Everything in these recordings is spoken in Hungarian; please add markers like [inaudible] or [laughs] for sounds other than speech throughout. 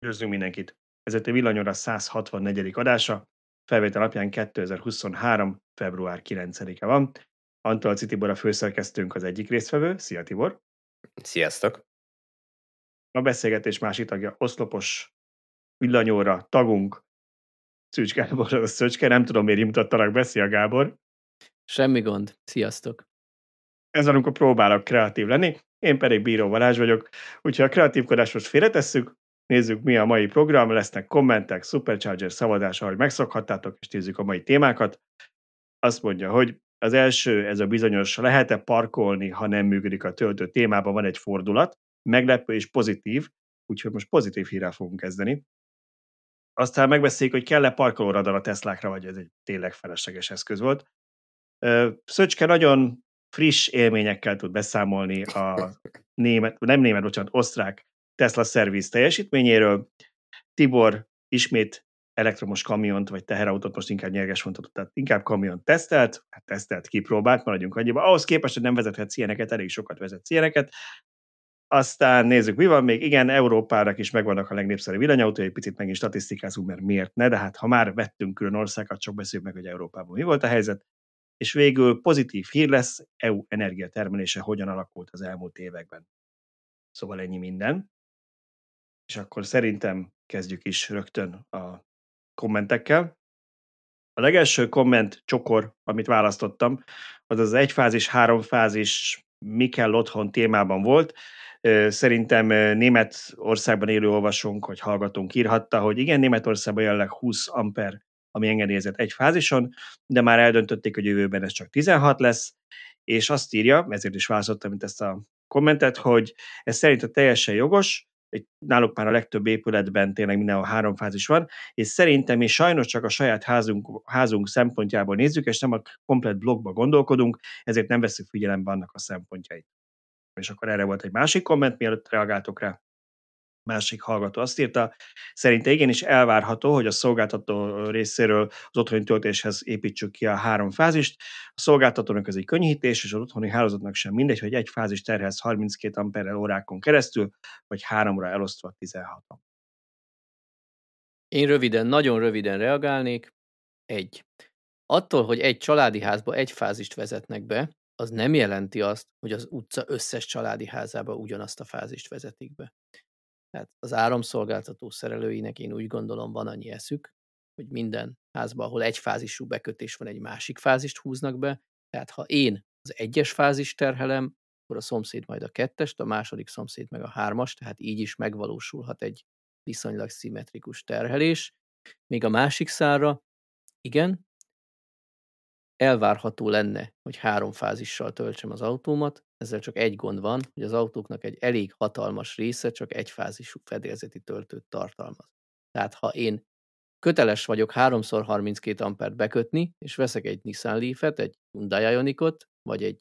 Üdvözlünk mindenkit! Ez itt a Villanyóra 164. adása, felvétel alapján 2023. február 9-e van. Antalci Tibor a főszerkesztőnk az egyik résztvevő. Szia Tibor! Sziasztok! A beszélgetés másik tagja oszlopos villanyóra tagunk, Szűcs Gábor, a Szöcske, nem tudom miért mutattalak be, szia Gábor! Semmi gond, sziasztok! Ez amikor próbálok kreatív lenni, én pedig Bíró Balázs vagyok, úgyhogy a kreatívkodást most félretesszük, Nézzük, mi a mai program, lesznek kommentek, Supercharger szavazás, ahogy megszokhattátok, és nézzük a mai témákat. Azt mondja, hogy az első, ez a bizonyos, lehet-e parkolni, ha nem működik a töltő témában, van egy fordulat, meglepő és pozitív, úgyhogy most pozitív hírrel fogunk kezdeni. Aztán megbeszéljük, hogy kell-e parkolóradar a Teslákra, vagy ez egy tényleg felesleges eszköz volt. Szöcske nagyon friss élményekkel tud beszámolni a német, nem német, bocsánat, osztrák Tesla szerviz teljesítményéről. Tibor ismét elektromos kamiont, vagy teherautót, most inkább nyerges fontot, tehát inkább kamiont tesztelt, hát tesztelt, kipróbált, maradjunk annyiba. Ahhoz képest, hogy nem vezethet ilyeneket, elég sokat vezet ilyeneket. Aztán nézzük, mi van még. Igen, Európának is megvannak a legnépszerűbb villanyautói, picit megint statisztikázunk, mert miért ne, de hát ha már vettünk külön országokat, csak beszéljük meg, hogy Európában mi volt a helyzet. És végül pozitív hír lesz, EU energiatermelése hogyan alakult az elmúlt években. Szóval ennyi minden. És akkor szerintem kezdjük is rögtön a kommentekkel. A legelső komment csokor, amit választottam, az az egyfázis, háromfázis, mi kell otthon témában volt. Szerintem Németországban élő olvasónk, hogy hallgatónk írhatta, hogy igen, Németországban jelenleg 20 amper, ami engedélyezett egy fázison, de már eldöntötték, hogy jövőben ez csak 16 lesz, és azt írja, ezért is választottam mint ezt a kommentet, hogy ez szerint teljesen jogos, egy, náluk már a legtöbb épületben tényleg mindenhol három fázis van, és szerintem mi sajnos csak a saját házunk, házunk szempontjából nézzük, és nem a komplet blogba gondolkodunk, ezért nem veszük figyelembe annak a szempontjait. És akkor erre volt egy másik komment, mielőtt reagáltok rá másik hallgató azt írta, szerinte igenis elvárható, hogy a szolgáltató részéről az otthoni töltéshez építsük ki a három fázist. A szolgáltatónak ez egy könnyítés, és az otthoni hálózatnak sem mindegy, hogy egy fázis terhez 32 amperrel órákon keresztül, vagy háromra elosztva 16 Én röviden, nagyon röviden reagálnék. Egy. Attól, hogy egy családi házba egy fázist vezetnek be, az nem jelenti azt, hogy az utca összes családi házába ugyanazt a fázist vezetik be. Tehát az áramszolgáltató szerelőinek én úgy gondolom van annyi eszük, hogy minden házban, ahol egy fázisú bekötés van, egy másik fázist húznak be. Tehát ha én az egyes fázist terhelem, akkor a szomszéd majd a kettest, a második szomszéd meg a hármas, tehát így is megvalósulhat egy viszonylag szimmetrikus terhelés. Még a másik szára, igen, elvárható lenne, hogy három fázissal töltsem az autómat, ezzel csak egy gond van, hogy az autóknak egy elég hatalmas része csak egy fázisú fedélzeti töltőt tartalmaz. Tehát ha én köteles vagyok 3x32 ampert bekötni, és veszek egy Nissan Leaf-et, egy Hyundai Ionicot, vagy egy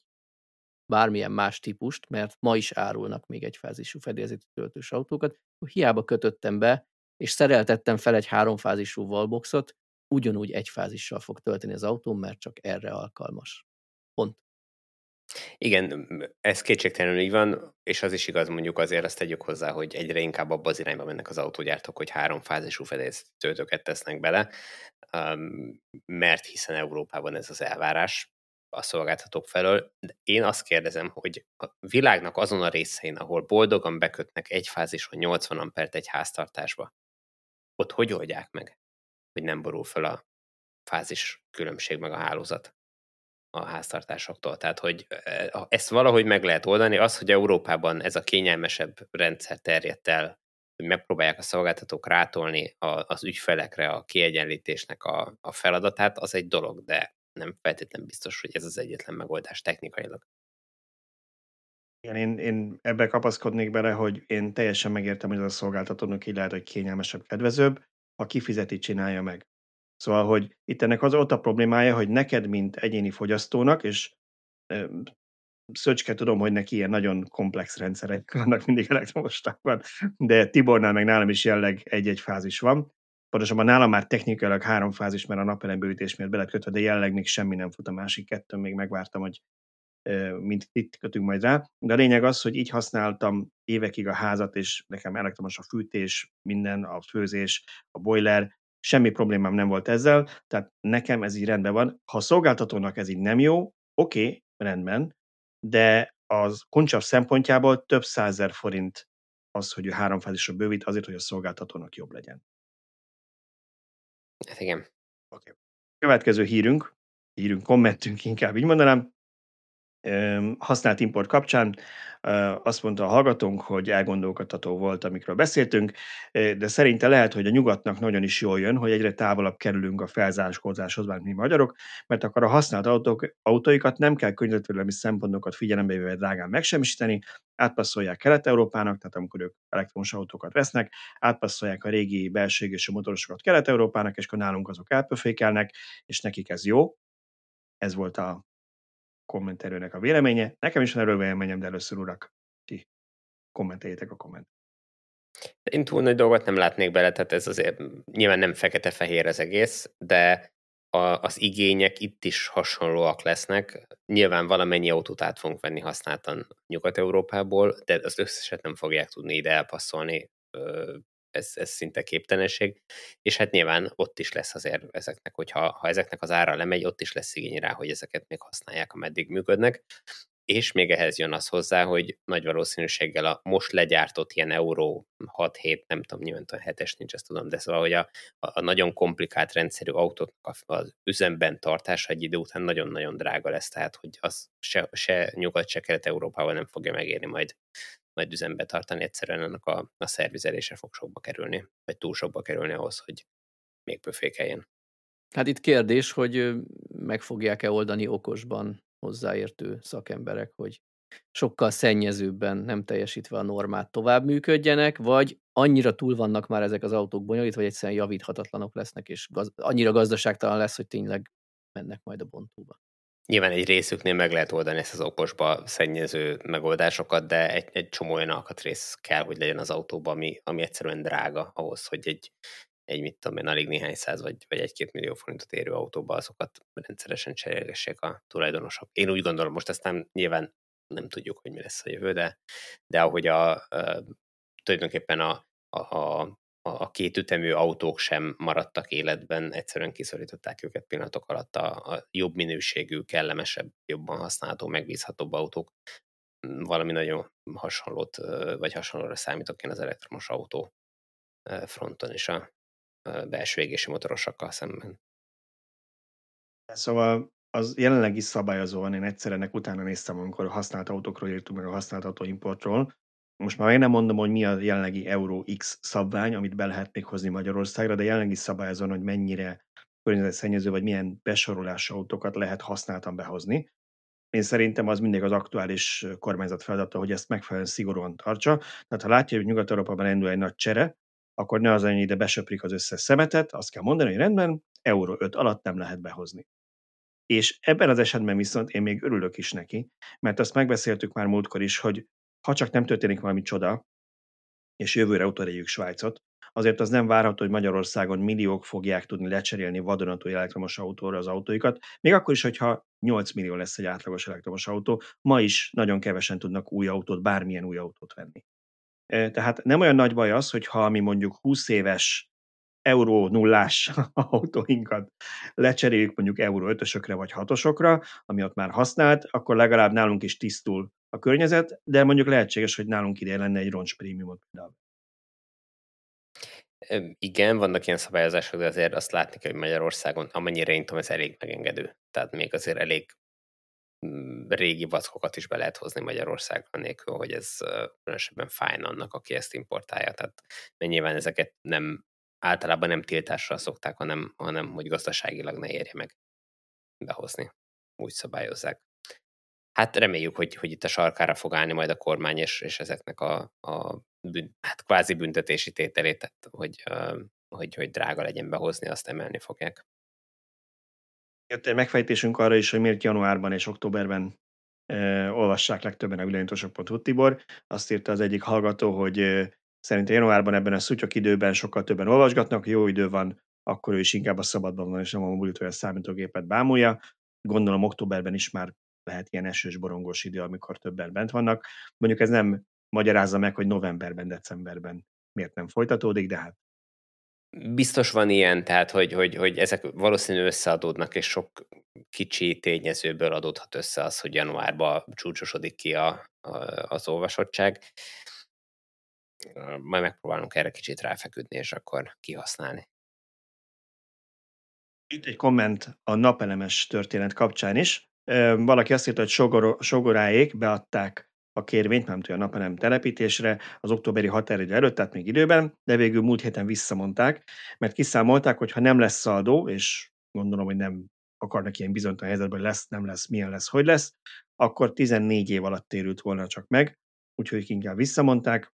bármilyen más típust, mert ma is árulnak még egy fázisú fedélzeti töltős autókat, hiába kötöttem be, és szereltettem fel egy háromfázisú wallboxot, ugyanúgy egy fázissal fog tölteni az autó, mert csak erre alkalmas. Pont. Igen, ez kétségtelenül így van, és az is igaz, mondjuk azért azt tegyük hozzá, hogy egyre inkább abba az irányba mennek az autógyártók, hogy három fázisú töltőket tesznek bele, mert hiszen Európában ez az elvárás a szolgáltatók felől. De én azt kérdezem, hogy a világnak azon a részein, ahol boldogan bekötnek egy fázison 80 ampert egy háztartásba, ott hogy oldják meg, hogy nem borul fel a fázis különbség meg a hálózat? a háztartásoktól. Tehát, hogy ezt valahogy meg lehet oldani. Az, hogy Európában ez a kényelmesebb rendszer terjedt el, hogy megpróbálják a szolgáltatók rátolni az ügyfelekre a kiegyenlítésnek a, a feladatát, az egy dolog, de nem feltétlenül biztos, hogy ez az egyetlen megoldás technikailag. Igen, én, én ebbe kapaszkodnék bele, hogy én teljesen megértem, hogy ez a szolgáltatónak így lehet, hogy kényelmesebb, kedvezőbb, ha kifizeti, csinálja meg. Szóval, hogy itt ennek az ott a problémája, hogy neked, mint egyéni fogyasztónak, és Szöcske tudom, hogy neki ilyen nagyon komplex rendszerek vannak mindig elektromostákban, de Tibornál meg nálam is jelleg egy-egy fázis van. Pontosabban nálam már technikailag három fázis, mert a napelembőítés miatt be lett kötve, de jelleg még semmi nem fut a másik kettőn, még megvártam, hogy mint itt kötünk majd rá. De a lényeg az, hogy így használtam évekig a házat, és nekem elektromos a fűtés, minden, a főzés, a boiler, semmi problémám nem volt ezzel, tehát nekem ez így rendben van. Ha a szolgáltatónak ez így nem jó, oké, okay, rendben, de az koncsav szempontjából több százer forint az, hogy ő háromfázisra bővít, azért, hogy a szolgáltatónak jobb legyen. Hát igen. Okay. Következő hírünk, hírünk, kommentünk inkább így mondanám, használt import kapcsán azt mondta a hallgatónk, hogy elgondolkodható volt, amikről beszéltünk, de szerinte lehet, hogy a nyugatnak nagyon is jól jön, hogy egyre távolabb kerülünk a felzáráskozáshoz, bár mi magyarok, mert akkor a használt autók, autóikat nem kell környezetvédelmi szempontokat figyelembe véve drágán megsemmisíteni, átpasszolják Kelet-Európának, tehát amikor ők elektromos autókat vesznek, átpasszolják a régi belségésű motorosokat Kelet-Európának, és akkor nálunk azok elpöfékelnek, és nekik ez jó. Ez volt a kommentelőnek a véleménye. Nekem is van erről véleményem, de először urak, ti kommenteljétek a komment. Én túl nagy dolgot nem látnék bele, tehát ez azért nyilván nem fekete-fehér az egész, de a, az igények itt is hasonlóak lesznek. Nyilván valamennyi autót át fogunk venni használtan Nyugat-Európából, de az összeset nem fogják tudni ide elpasszolni ez, ez szinte képtelenség, és hát nyilván ott is lesz azért ezeknek, hogyha ha ezeknek az ára lemegy, ott is lesz igény rá, hogy ezeket még használják, ameddig működnek, és még ehhez jön az hozzá, hogy nagy valószínűséggel a most legyártott ilyen euró 6-7, nem tudom, nyilván a 7-es nincs, ezt tudom, de szóval, hogy a, a nagyon komplikált rendszerű autót az üzemben tartása egy idő után nagyon-nagyon drága lesz, tehát hogy az se, se nyugat, se kelet-európában nem fogja megérni majd majd üzembe tartani, egyszerűen annak a, a szervizelése fog sokba kerülni, vagy túl sokba kerülni ahhoz, hogy még pöfékeljen. Hát itt kérdés, hogy meg fogják-e oldani okosban hozzáértő szakemberek, hogy sokkal szennyezőbben, nem teljesítve a normát tovább működjenek, vagy annyira túl vannak már ezek az autók bonyolítva, hogy egyszerűen javíthatatlanok lesznek, és gaz- annyira gazdaságtalan lesz, hogy tényleg mennek majd a bontóba. Nyilván egy részüknél meg lehet oldani ezt az okosba szennyező megoldásokat, de egy, egy csomó olyan alkatrész kell, hogy legyen az autóban, ami, ami egyszerűen drága ahhoz, hogy egy, egy mit tudom én, alig néhány száz vagy, vagy egy-két millió forintot érő autóba azokat rendszeresen cserélgessék a tulajdonosok. Én úgy gondolom, most aztán nyilván nem tudjuk, hogy mi lesz a jövő, de, de ahogy a, a tulajdonképpen a, a, a a két ütemű autók sem maradtak életben, egyszerűen kiszorították őket pillanatok alatt a, a jobb minőségű, kellemesebb, jobban használható, megbízhatóbb autók. Valami nagyon hasonlót, vagy hasonlóra számítok én az elektromos autó fronton és a belső égési motorosokkal szemben. Szóval az jelenlegi szabályozóan én egyszer ennek utána néztem, amikor használt autókról írtunk, meg a használt autóimportról, most már én nem mondom, hogy mi a jelenlegi Euro X szabvány, amit be lehet hozni Magyarországra, de jelenlegi szabály azon, hogy mennyire környezetszennyező, vagy milyen besorolású autókat lehet használtan behozni. Én szerintem az mindig az aktuális kormányzat feladata, hogy ezt megfelelően szigorúan tartsa. Tehát ha látja, hogy Nyugat-Európában indul egy nagy csere, akkor ne az, hogy ide besöprik az összes szemetet, azt kell mondani, hogy rendben, Euró 5 alatt nem lehet behozni. És ebben az esetben viszont én még örülök is neki, mert azt megbeszéltük már múltkor is, hogy ha csak nem történik valami csoda, és jövőre utoréljük Svájcot, azért az nem várható, hogy Magyarországon milliók fogják tudni lecserélni vadonatúj elektromos autóra az autóikat, még akkor is, hogyha 8 millió lesz egy átlagos elektromos autó, ma is nagyon kevesen tudnak új autót, bármilyen új autót venni. Tehát nem olyan nagy baj az, hogyha mi mondjuk 20 éves euró nullás [laughs] autóinkat lecseréljük mondjuk euró 5-ösökre vagy 6-osokra, ami ott már használt, akkor legalább nálunk is tisztul a környezet, de mondjuk lehetséges, hogy nálunk ide lenne egy roncs prémiumot például. Igen, vannak ilyen szabályozások, de azért azt látni kell, hogy Magyarországon, amennyire én tudom, ez elég megengedő. Tehát még azért elég mm, régi vackokat is be lehet hozni Magyarországra nélkül, hogy ez különösebben fájna annak, aki ezt importálja. Tehát nyilván ezeket nem általában nem tiltásra szokták, hanem, hanem hogy gazdaságilag ne érje meg behozni. Úgy szabályozzák. Hát reméljük, hogy, hogy itt a sarkára fog állni majd a kormány, és, és ezeknek a, a bűn, hát kvázi büntetési tételét, tehát hogy, hogy, hogy drága legyen behozni, azt emelni fogják. Jött egy megfejtésünk arra is, hogy miért januárban és októberben e, olvassák legtöbben a világítosok.hu Tibor. Azt írta az egyik hallgató, hogy e, Szerintem januárban ebben a szutyok időben sokkal többen olvasgatnak, jó idő van, akkor ő is inkább a szabadban van, és nem a mobilt vagy a számítógépet bámulja. Gondolom októberben is már lehet ilyen esős, borongós idő, amikor többen bent vannak. Mondjuk ez nem magyarázza meg, hogy novemberben, decemberben miért nem folytatódik, de hát Biztos van ilyen, tehát hogy, hogy, hogy ezek valószínűleg összeadódnak, és sok kicsi tényezőből adódhat össze az, hogy januárban csúcsosodik ki a, a, az olvasottság. Majd megpróbálunk erre kicsit ráfeküdni, és akkor kihasználni. Itt egy komment a napelemes történet kapcsán is. Valaki azt írta, hogy Sogor, Sogoráék beadták a kérvényt, nem a napelem telepítésre az októberi határidő előtt, tehát még időben, de végül múlt héten visszamondták, mert kiszámolták, hogy ha nem lesz szaldó, és gondolom, hogy nem akarnak ilyen bizonytalan helyzetben, lesz, nem lesz, milyen lesz, hogy lesz, akkor 14 év alatt térült volna csak meg, úgyhogy inkább visszamondták,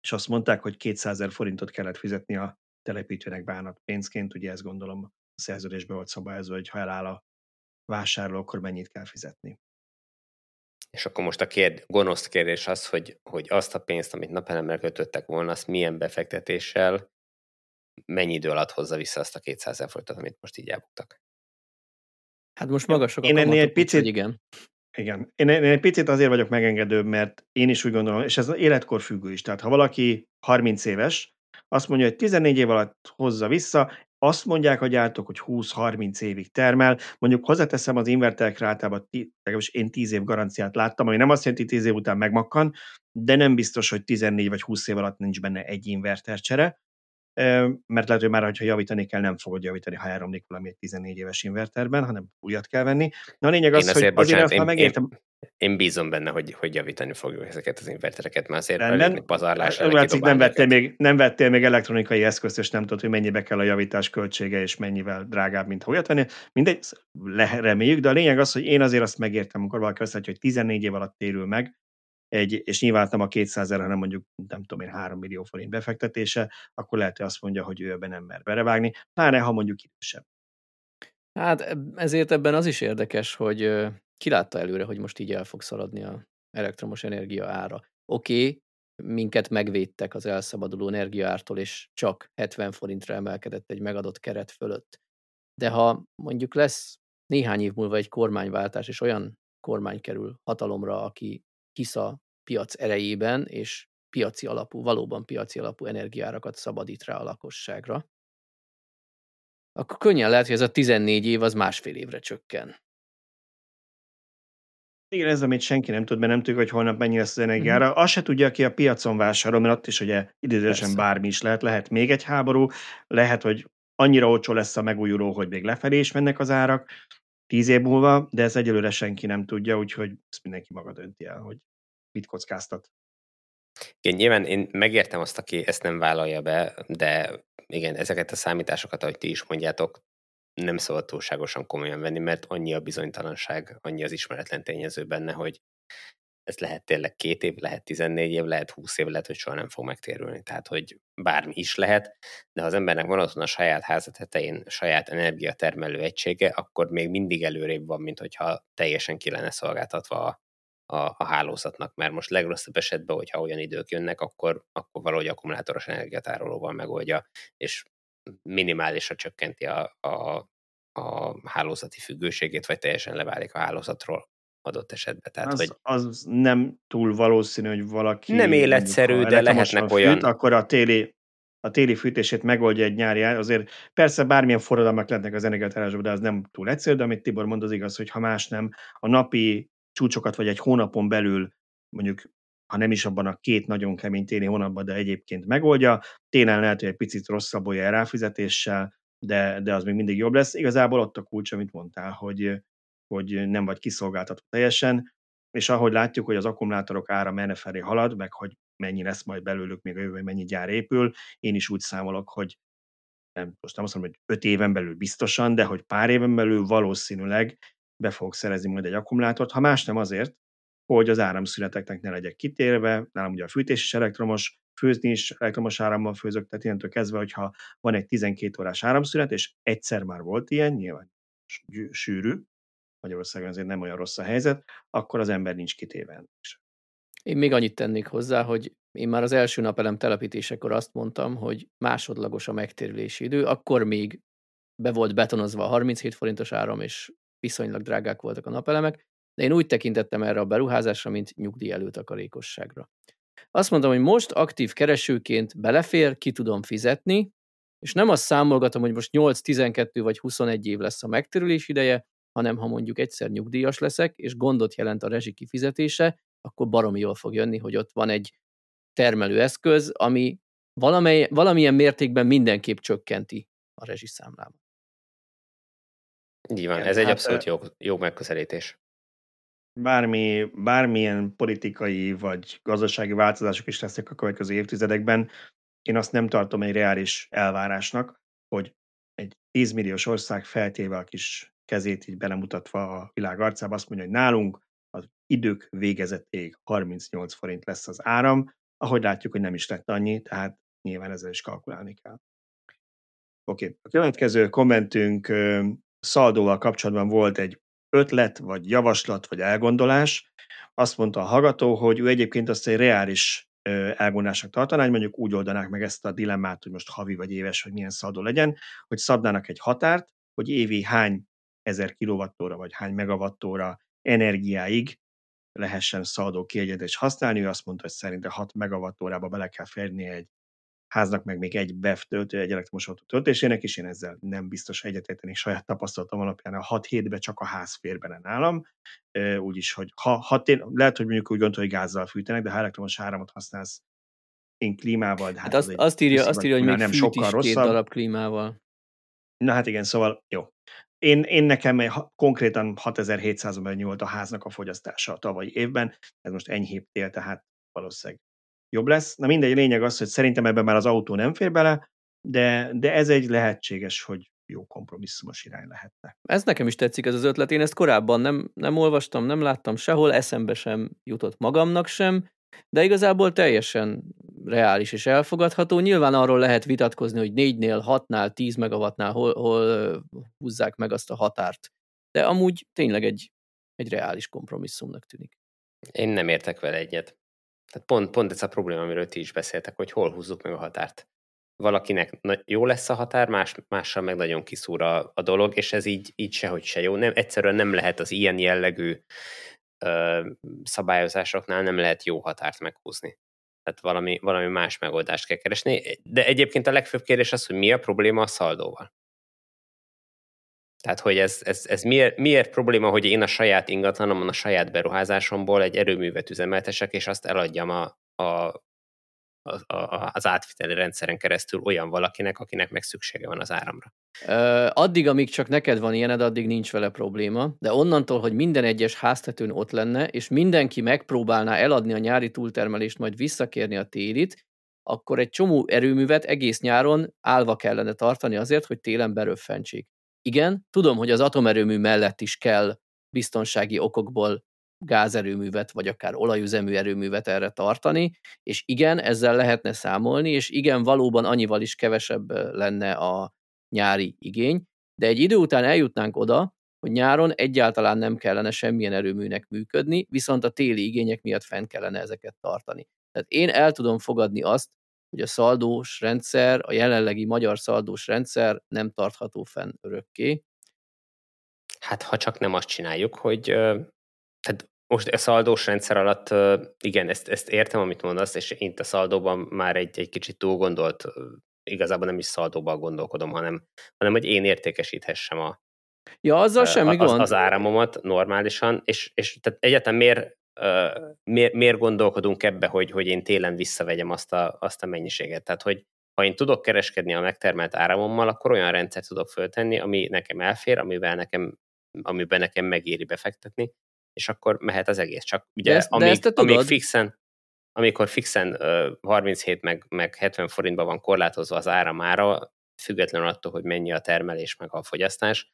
és azt mondták, hogy 200 ezer forintot kellett fizetni a telepítőnek bánat pénzként, ugye ezt gondolom a szerződésbe volt szabályozva, hogy ha eláll a vásárló, akkor mennyit kell fizetni. És akkor most a kérd, gonosz kérdés az, hogy, hogy azt a pénzt, amit napelemre kötöttek volna, azt milyen befektetéssel, mennyi idő alatt hozza vissza azt a 200 ezer forintot, amit most így elbuktak. Hát most magasok a Én ennél egy picit, igen. Igen. Én, én egy picit azért vagyok megengedőbb, mert én is úgy gondolom, és ez életkor függő is. Tehát ha valaki 30 éves, azt mondja, hogy 14 év alatt hozza vissza, azt mondják a gyártók, hogy 20-30 évig termel. Mondjuk hozzáteszem az inverterekre általában, legalábbis én 10 év garanciát láttam, ami nem azt jelenti, hogy 10 év után megmakkan, de nem biztos, hogy 14 vagy 20 év alatt nincs benne egy invertercsere mert lehet, hogy már, ha javítani kell, nem fogod javítani, ha elromlik valami egy 14 éves inverterben, hanem újat kell venni. Na a lényeg az, én azért, hogy bocsánat, azért én, megértem... Én, én, bízom benne, hogy, hogy javítani fogjuk ezeket az invertereket, mert azért nem, pazarlás látszik, nem vettél, még, nem vettél még elektronikai eszközt, és nem tudod, hogy mennyibe kell a javítás költsége, és mennyivel drágább, mint ha újat venni. Mindegy, le, reméljük, de a lényeg az, hogy én azért azt megértem, amikor valaki azt mondja, hogy 14 év alatt térül meg, egy, és nyilván nem a 200 ezer, hanem mondjuk nem tudom én 3 millió forint befektetése, akkor lehet, hogy azt mondja, hogy ő ebben nem mer berevágni, pláne ha mondjuk idősebb. Hát ezért ebben az is érdekes, hogy ki látta előre, hogy most így el fog szaladni a elektromos energia ára. Oké, okay, minket megvédtek az elszabaduló energiaártól, és csak 70 forintra emelkedett egy megadott keret fölött. De ha mondjuk lesz néhány év múlva egy kormányváltás, és olyan kormány kerül hatalomra, aki hisz a piac erejében, és piaci alapú, valóban piaci alapú energiárakat szabadít rá a lakosságra, akkor könnyen lehet, hogy ez a 14 év az másfél évre csökken. Igen, ez, amit senki nem tud, mert nem tudja, hogy holnap mennyi lesz az energiára. Mm-hmm. Azt se tudja, aki a piacon vásárol, mert ott is ugye idézősen bármi is lehet. Lehet még egy háború, lehet, hogy annyira olcsó lesz a megújuló, hogy még lefelé is mennek az árak tíz év múlva, de ez egyelőre senki nem tudja, úgyhogy ezt mindenki maga dönti el, hogy mit kockáztat. Igen, nyilván én megértem azt, aki ezt nem vállalja be, de igen, ezeket a számításokat, ahogy ti is mondjátok, nem szabad túlságosan komolyan venni, mert annyi a bizonytalanság, annyi az ismeretlen tényező benne, hogy ez lehet tényleg két év, lehet 14 év, lehet 20 év, lehet, hogy soha nem fog megtérülni. Tehát, hogy bármi is lehet, de ha az embernek van otthon a saját háza tetején saját energiatermelő egysége, akkor még mindig előrébb van, mint hogyha teljesen ki lenne szolgáltatva a, a, a hálózatnak, mert most legrosszabb esetben, hogyha olyan idők jönnek, akkor, akkor valahogy akkumulátoros energiatárolóval megoldja, és minimálisra csökkenti a, a, a hálózati függőségét, vagy teljesen leválik a hálózatról adott esetben. Tehát, az, hogy az nem túl valószínű, hogy valaki... Nem életszerű, de lehetnek olyan... Fűt, akkor a téli, a téli fűtését megoldja egy nyári Azért persze bármilyen forradalmak lehetnek az energiatárásban, de az nem túl egyszerű, de amit Tibor mond, az igaz, hogy ha más nem, a napi csúcsokat vagy egy hónapon belül mondjuk ha nem is abban a két nagyon kemény téli hónapban, de egyébként megoldja. Télen lehet, hogy egy picit rosszabb olyan ráfizetéssel, de, de az még mindig jobb lesz. Igazából ott a kulcs, amit mondtál, hogy, hogy nem vagy kiszolgáltatva teljesen, és ahogy látjuk, hogy az akkumulátorok ára felé halad, meg hogy mennyi lesz majd belőlük még a jövő, mennyi gyár épül, én is úgy számolok, hogy nem, most nem azt mondom, hogy öt éven belül biztosan, de hogy pár éven belül valószínűleg be fogok szerezni majd egy akkumulátort, ha más nem azért, hogy az áramszüneteknek ne legyek kitérve, nálam ugye a fűtés is elektromos, főzni is elektromos árammal főzök, tehát ilyentől kezdve, hogyha van egy 12 órás áramszünet, és egyszer már volt ilyen, nyilván sűrű, Magyarországon azért nem olyan rossz a helyzet, akkor az ember nincs kitéve Én még annyit tennék hozzá, hogy én már az első napelem telepítésekor azt mondtam, hogy másodlagos a megtérülési idő, akkor még be volt betonozva a 37 forintos áram, és viszonylag drágák voltak a napelemek. de én úgy tekintettem erre a beruházásra, mint nyugdíj előtakarékosságra. Azt mondtam, hogy most aktív keresőként belefér, ki tudom fizetni, és nem azt számolgatom, hogy most 8, 12 vagy 21 év lesz a megtérülés ideje, hanem ha mondjuk egyszer nyugdíjas leszek, és gondot jelent a rezsi kifizetése, akkor baromi jól fog jönni, hogy ott van egy termelőeszköz, ami valamely, valamilyen mértékben mindenképp csökkenti a rezsiszámlámat. Így van, ez egy hát, abszolút jó, jó megközelítés. Bármi, bármilyen politikai vagy gazdasági változások is lesznek a következő évtizedekben, én azt nem tartom egy reális elvárásnak, hogy egy 10 milliós ország feltéve a kis kezét így belemutatva a világ arcába azt mondja, hogy nálunk az idők végezetéig 38 forint lesz az áram, ahogy látjuk, hogy nem is lett annyi, tehát nyilván ezzel is kalkulálni kell. Oké, okay. a következő kommentünk szaldóval kapcsolatban volt egy ötlet, vagy javaslat, vagy elgondolás. Azt mondta a hallgató, hogy ő egyébként azt egy reális elgondolásnak tartaná, hogy mondjuk úgy oldanák meg ezt a dilemmát, hogy most havi vagy éves, hogy milyen szaldó legyen, hogy szabnának egy határt, hogy évi hány ezer kilovattóra vagy hány megawattóra energiáig lehessen szaldó kiegyetés használni. Ő azt mondta, hogy szerinte 6 megawattórába bele kell férni egy háznak meg még egy BEF töltő, egy elektromos autó töltésének, és én ezzel nem biztos egyetérteni saját tapasztalatom alapján. A 6 hétbe csak a ház fér bele nálam, úgyis, hogy ha, ha tény, lehet, hogy mondjuk úgy gondol, hogy gázzal fűtenek, de ha elektromos áramot használsz én klímával, de hát, hát azt, az azt írja, azt írja, hogy még nem sokkal is rosszabb. két darab klímával. Na hát igen, szóval jó. Én, én nekem konkrétan 6700 ban volt a háznak a fogyasztása a tavalyi évben, ez most enyhébb tél, tehát valószínűleg jobb lesz. Na mindegy, lényeg az, hogy szerintem ebben már az autó nem fér bele, de, de ez egy lehetséges, hogy jó kompromisszumos irány lehetne. Ez nekem is tetszik ez az ötlet. Én ezt korábban nem, nem olvastam, nem láttam sehol, eszembe sem jutott magamnak sem, de igazából teljesen reális és elfogadható. Nyilván arról lehet vitatkozni, hogy 4-nél, 6-nál, 10 megawattnál hol, hol húzzák meg azt a határt. De amúgy tényleg egy, egy reális kompromisszumnak tűnik. Én nem értek vele egyet. Tehát pont, pont ez a probléma, amiről ti is beszéltek, hogy hol húzzuk meg a határt. Valakinek jó lesz a határ, más, mással meg nagyon kiszúr a, a dolog, és ez így, így sehogy se jó. Nem, egyszerűen nem lehet az ilyen jellegű ö, szabályozásoknál nem lehet jó határt meghúzni. Tehát valami, valami más megoldást kell keresni. De egyébként a legfőbb kérdés az, hogy mi a probléma a szaldóval. Tehát, hogy ez, ez, ez miért, miért probléma, hogy én a saját ingatlanomon, a saját beruházásomból egy erőművet üzemeltesek, és azt eladjam a, a, az átviteli rendszeren keresztül olyan valakinek, akinek meg szüksége van az áramra. Addig, amíg csak neked van ilyened, addig nincs vele probléma, de onnantól, hogy minden egyes háztetőn ott lenne, és mindenki megpróbálná eladni a nyári túltermelést, majd visszakérni a télit, akkor egy csomó erőművet egész nyáron állva kellene tartani azért, hogy télen beröffentsék. Igen, tudom, hogy az atomerőmű mellett is kell biztonsági okokból gázerőművet, vagy akár olajüzemű erőművet erre tartani, és igen, ezzel lehetne számolni, és igen, valóban annyival is kevesebb lenne a nyári igény, de egy idő után eljutnánk oda, hogy nyáron egyáltalán nem kellene semmilyen erőműnek működni, viszont a téli igények miatt fent kellene ezeket tartani. Tehát én el tudom fogadni azt, hogy a szaldós rendszer, a jelenlegi magyar szaldós rendszer nem tartható fenn örökké. Hát ha csak nem azt csináljuk, hogy tehát most a szaldós rendszer alatt, igen, ezt, ezt értem, amit mondasz, és én a szaldóban már egy, egy kicsit túl gondolt, igazából nem is szaldóban gondolkodom, hanem, hanem hogy én értékesíthessem a, ja, azzal semmi az, gond. az áramomat normálisan, és, és tehát egyetem miért miért, miért gondolkodunk ebbe, hogy, hogy én télen visszavegyem azt a, azt a mennyiséget. Tehát, hogy ha én tudok kereskedni a megtermelt áramommal, akkor olyan rendszert tudok föltenni, ami nekem elfér, amivel nekem, amiben nekem megéri befektetni, és akkor mehet az egész. Csak ugye, de ezt, amíg, de ezt amíg fixen, amikor fixen uh, 37 meg, meg 70 forintban van korlátozva az áramára, függetlenül attól, hogy mennyi a termelés meg a fogyasztás,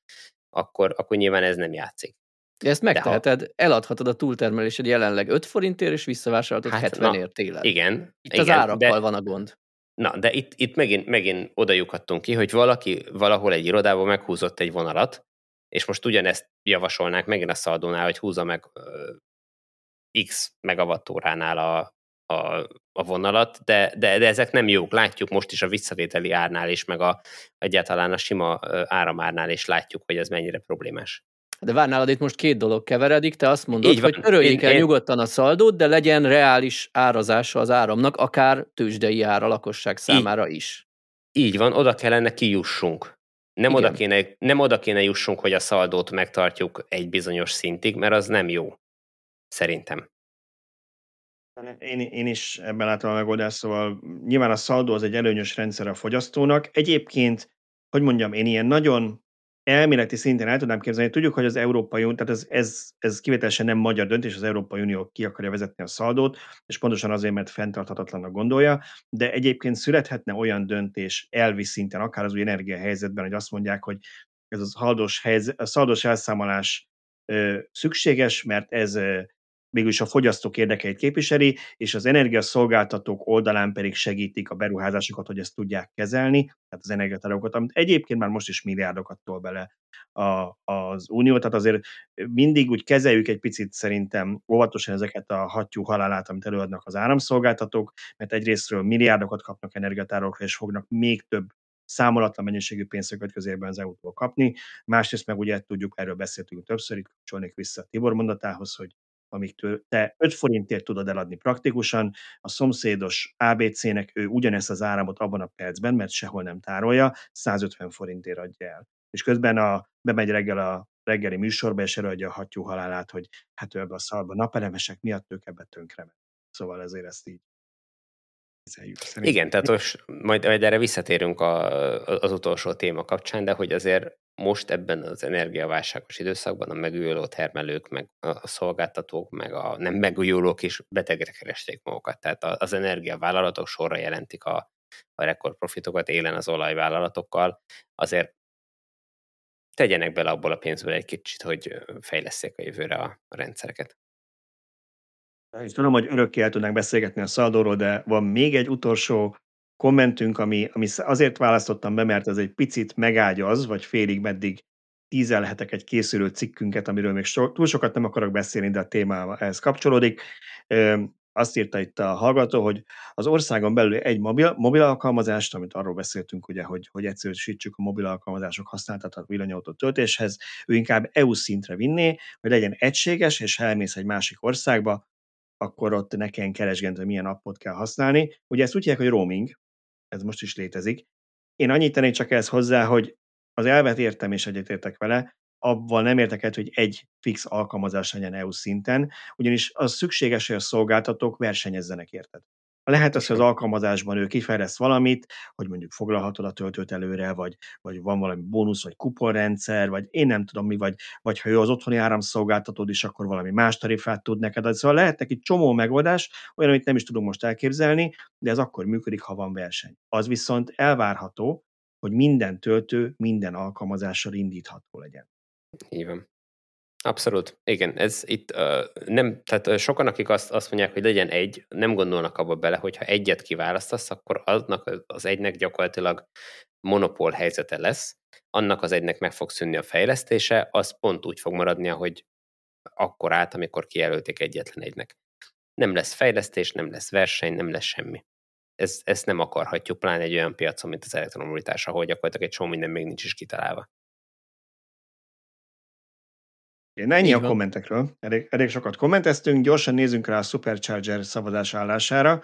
akkor, akkor nyilván ez nem játszik. Ezt megteheted, ha... eladhatod a túltermelésed jelenleg 5 forintért, és visszavásárolhatod hát, 70 ért télen. Igen. Itt igen, az árakkal de, van a gond. Na, de itt, itt megint, megint oda lyukadtunk ki, hogy valaki valahol egy irodában meghúzott egy vonalat, és most ugyanezt javasolnák megint a szaldónál, hogy húzza meg x megavattóránál a, a, a vonalat, de, de, de ezek nem jók. Látjuk most is a visszavételi árnál is, meg a, egyáltalán a sima áramárnál is látjuk, hogy ez mennyire problémás. De várj, nálad itt most két dolog keveredik, te azt mondod, hogy töröljék el én... nyugodtan a szaldót, de legyen reális árazása az áramnak, akár tőzsdei ára a lakosság számára így, is. Így van, oda kellene kijussunk. Nem oda, kéne, nem oda kéne jussunk, hogy a szaldót megtartjuk egy bizonyos szintig, mert az nem jó. Szerintem. Én, én is ebben látom a megoldást, szóval nyilván a szaldó az egy előnyös rendszer a fogyasztónak. Egyébként, hogy mondjam, én ilyen nagyon elméleti szinten el tudnám képzelni, tudjuk, hogy az Európai Unió, tehát ez, ez, ez kivételesen nem magyar döntés, az Európai Unió ki akarja vezetni a szaldót, és pontosan azért, mert fenntarthatatlannak gondolja, de egyébként születhetne olyan döntés elvi szinten, akár az új energiahelyzetben, hogy azt mondják, hogy ez a szaldós, helyzet, a szaldós elszámolás ö, szükséges, mert ez mégis a fogyasztók érdekeit képviseli, és az energiaszolgáltatók oldalán pedig segítik a beruházásokat, hogy ezt tudják kezelni, tehát az energiatárokat, amit egyébként már most is milliárdokat tol bele a, az Unió, tehát azért mindig úgy kezeljük egy picit szerintem óvatosan ezeket a hattyú halálát, amit előadnak az áramszolgáltatók, mert egyrésztről milliárdokat kapnak energiatárokra, és fognak még több számolatlan mennyiségű pénzt közében az EU-tól kapni. Másrészt meg ugye tudjuk, erről beszéltünk többször, itt kapcsolnék vissza Tibor mondatához, hogy amiktől te 5 forintért tudod eladni praktikusan, a szomszédos ABC-nek ő ugyanezt az áramot abban a percben, mert sehol nem tárolja, 150 forintért adja el. És közben a, bemegy reggel a reggeli műsorba, és előadja a hattyú halálát, hogy hát ő ebbe a szalba napelemesek miatt ők ebbe tönkre Szóval ezért ezt így Igen, tehát most majd, majd erre visszatérünk a, az utolsó téma kapcsán, de hogy azért most ebben az energiaválságos időszakban a megújuló termelők, meg a szolgáltatók, meg a nem megújulók is betegre keresték magukat. Tehát az energiavállalatok sorra jelentik a, a rekordprofitokat élen az olajvállalatokkal. Azért tegyenek bele abból a pénzből egy kicsit, hogy fejleszék a jövőre a rendszereket. És tudom, hogy örökké el tudnánk beszélgetni a szaldóról, de van még egy utolsó kommentünk, ami, ami azért választottam be, mert ez egy picit megágyaz, vagy félig meddig tízelhetek egy készülő cikkünket, amiről még so, túl sokat nem akarok beszélni, de a téma ehhez kapcsolódik. Ö, azt írta itt a hallgató, hogy az országon belül egy mobil, mobil alkalmazást, amit arról beszéltünk, ugye, hogy, hogy egyszerűsítsük a mobil alkalmazások használatát a villanyautó töltéshez, ő inkább EU szintre vinné, hogy legyen egységes, és ha elmész egy másik országba, akkor ott nekem keresgent, hogy milyen appot kell használni. Ugye ezt úgy hívják, hogy roaming, ez most is létezik. Én annyit tennék csak ezt hozzá, hogy az elvet értem és egyetértek vele, abban nem értek el, hogy egy fix alkalmazás legyen EU szinten, ugyanis az szükséges, hogy a szolgáltatók versenyezzenek érted. Lehet az, hogy az alkalmazásban ő kifejleszt valamit, hogy mondjuk foglalhatod a töltőt előre, vagy, vagy van valami bónusz, vagy kuponrendszer, vagy én nem tudom mi, vagy, vagy ha ő az otthoni áramszolgáltatód is, akkor valami más tarifát tud neked. Szóval lehetnek itt csomó megoldás, olyan, amit nem is tudunk most elképzelni, de ez akkor működik, ha van verseny. Az viszont elvárható, hogy minden töltő minden alkalmazással indítható legyen. Így van. Abszolút, igen, ez itt uh, nem, tehát sokan, akik azt, azt mondják, hogy legyen egy, nem gondolnak abba bele, hogy ha egyet kiválasztasz, akkor aznak az egynek gyakorlatilag monopól helyzete lesz, annak az egynek meg fog szűnni a fejlesztése, az pont úgy fog maradni, hogy akkor át, amikor kijelölték egyetlen egynek. Nem lesz fejlesztés, nem lesz verseny, nem lesz semmi. Ez, ezt nem akarhatjuk, pláne egy olyan piacon, mint az elektromobilitás, ahol gyakorlatilag egy csomó minden még nincs is kitalálva. Na ennyi Így a van. kommentekről. Elég, elég sokat kommenteztünk. Gyorsan nézzünk rá a Supercharger szavazás állására,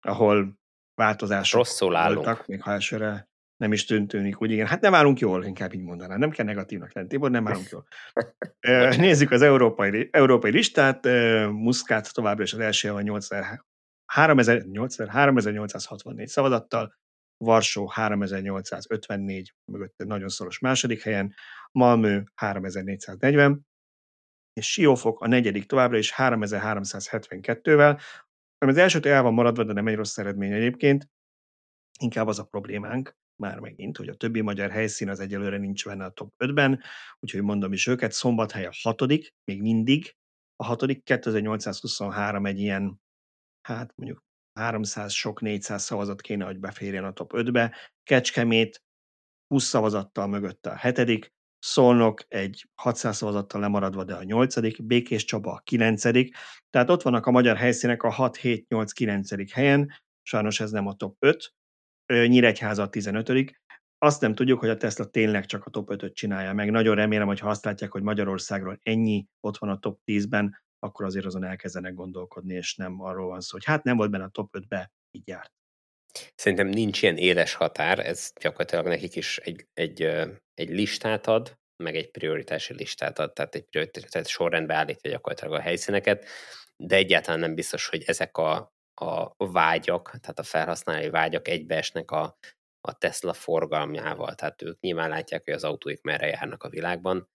ahol változások Rosszul állunk. voltak, még ha elsőre nem is tűnik úgy. Igen, hát nem állunk jól, inkább így mondanám. Nem kell negatívnak lenni, Tibor, nem állunk jól. [laughs] Nézzük az európai, európai listát. Muszkát továbbra is az első a 3864 szavazattal, Varsó 3854, mögött nagyon szoros második helyen, Malmö 3440, és Siófok a negyedik továbbra is 3372-vel, ami az elsőtől el van maradva, de nem egy rossz eredmény egyébként. Inkább az a problémánk, már megint, hogy a többi magyar helyszín az egyelőre nincs benne a top 5-ben, úgyhogy mondom is őket, Szombathely a hatodik, még mindig, a hatodik 2823 egy ilyen, hát mondjuk 300 sok 400 szavazat kéne, hogy beférjen a top 5-be, Kecskemét 20 szavazattal mögötte a hetedik, Szolnok egy 600 szavazattal lemaradva, de a 8 Békés Csaba a 9 tehát ott vannak a magyar helyszínek a 6, 7, 8, 9 helyen, sajnos ez nem a top 5, Nyíregyháza a 15 azt nem tudjuk, hogy a Tesla tényleg csak a top 5-öt csinálja meg. Nagyon remélem, hogy ha azt látják, hogy Magyarországról ennyi ott van a top 10-ben, akkor azért azon elkezdenek gondolkodni, és nem arról van szó, hogy hát nem volt benne a top 5-be, így járt. Szerintem nincs ilyen éles határ, ez gyakorlatilag nekik is egy, egy, egy listát ad, meg egy prioritási listát ad, tehát egy prioritási sorrendbe állítja gyakorlatilag a helyszíneket, de egyáltalán nem biztos, hogy ezek a, a vágyak, tehát a felhasználói vágyak egybeesnek a, a Tesla forgalmjával, tehát ők nyilván látják, hogy az autóik merre járnak a világban,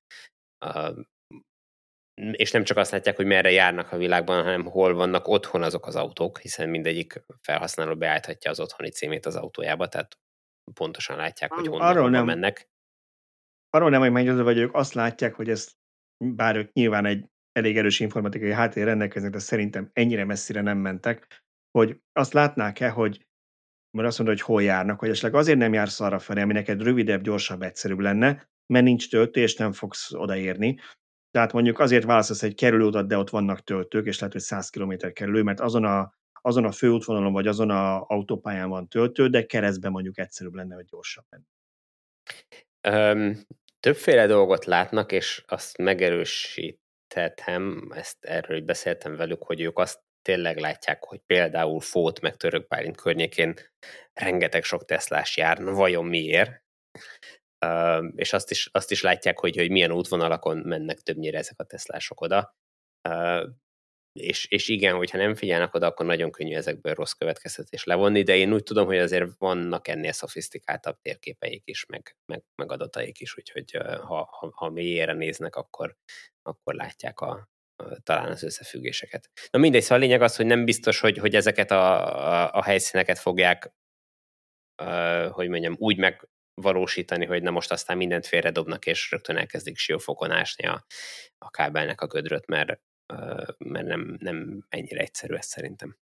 és nem csak azt látják, hogy merre járnak a világban, hanem hol vannak otthon azok az autók, hiszen mindegyik felhasználó beállíthatja az otthoni címét az autójába, tehát pontosan látják, hogy honnan Arról nem, mennek. Arról nem, hogy meggyőző vagyok, azt látják, hogy ez, bár ők nyilván egy elég erős informatikai háttér rendelkeznek, de szerintem ennyire messzire nem mentek, hogy azt látnák-e, hogy mert azt mondod, hogy hol járnak, hogy esetleg azért nem jársz arra felé, ami neked rövidebb, gyorsabb, egyszerűbb lenne, mert nincs töltő, és nem fogsz odaérni. Tehát mondjuk azért választasz egy kerülőutat, de ott vannak töltők, és lehet, hogy 100 km kerülő, mert azon a, azon a főútvonalon vagy azon a autópályán van töltő, de keresztben mondjuk egyszerűbb lenne, hogy gyorsabb lenne. Um, többféle dolgot látnak, és azt megerősítettem, ezt erről beszéltem velük, hogy ők azt tényleg látják, hogy például Fót meg Török környékén rengeteg sok Teslás jár, vajon miért? És azt is, azt is látják, hogy, hogy milyen útvonalakon mennek többnyire ezek a Teslások oda. És, és igen, hogyha nem figyelnek oda, akkor nagyon könnyű ezekből rossz következtetés levonni, de én úgy tudom, hogy azért vannak ennél szofisztikáltabb térképeik is, meg, meg, meg adataik is, úgyhogy ha, ha, ha mélyére néznek, akkor, akkor látják a, talán az összefüggéseket. Na mindegy, szóval a lényeg az, hogy nem biztos, hogy, hogy ezeket a, a, a helyszíneket fogják, uh, hogy mondjam, úgy megvalósítani, hogy na most aztán mindent félredobnak, és rögtön elkezdik siófokon ásni a, a kábelnek a gödröt, mert, mert nem, nem ennyire egyszerű ez szerintem.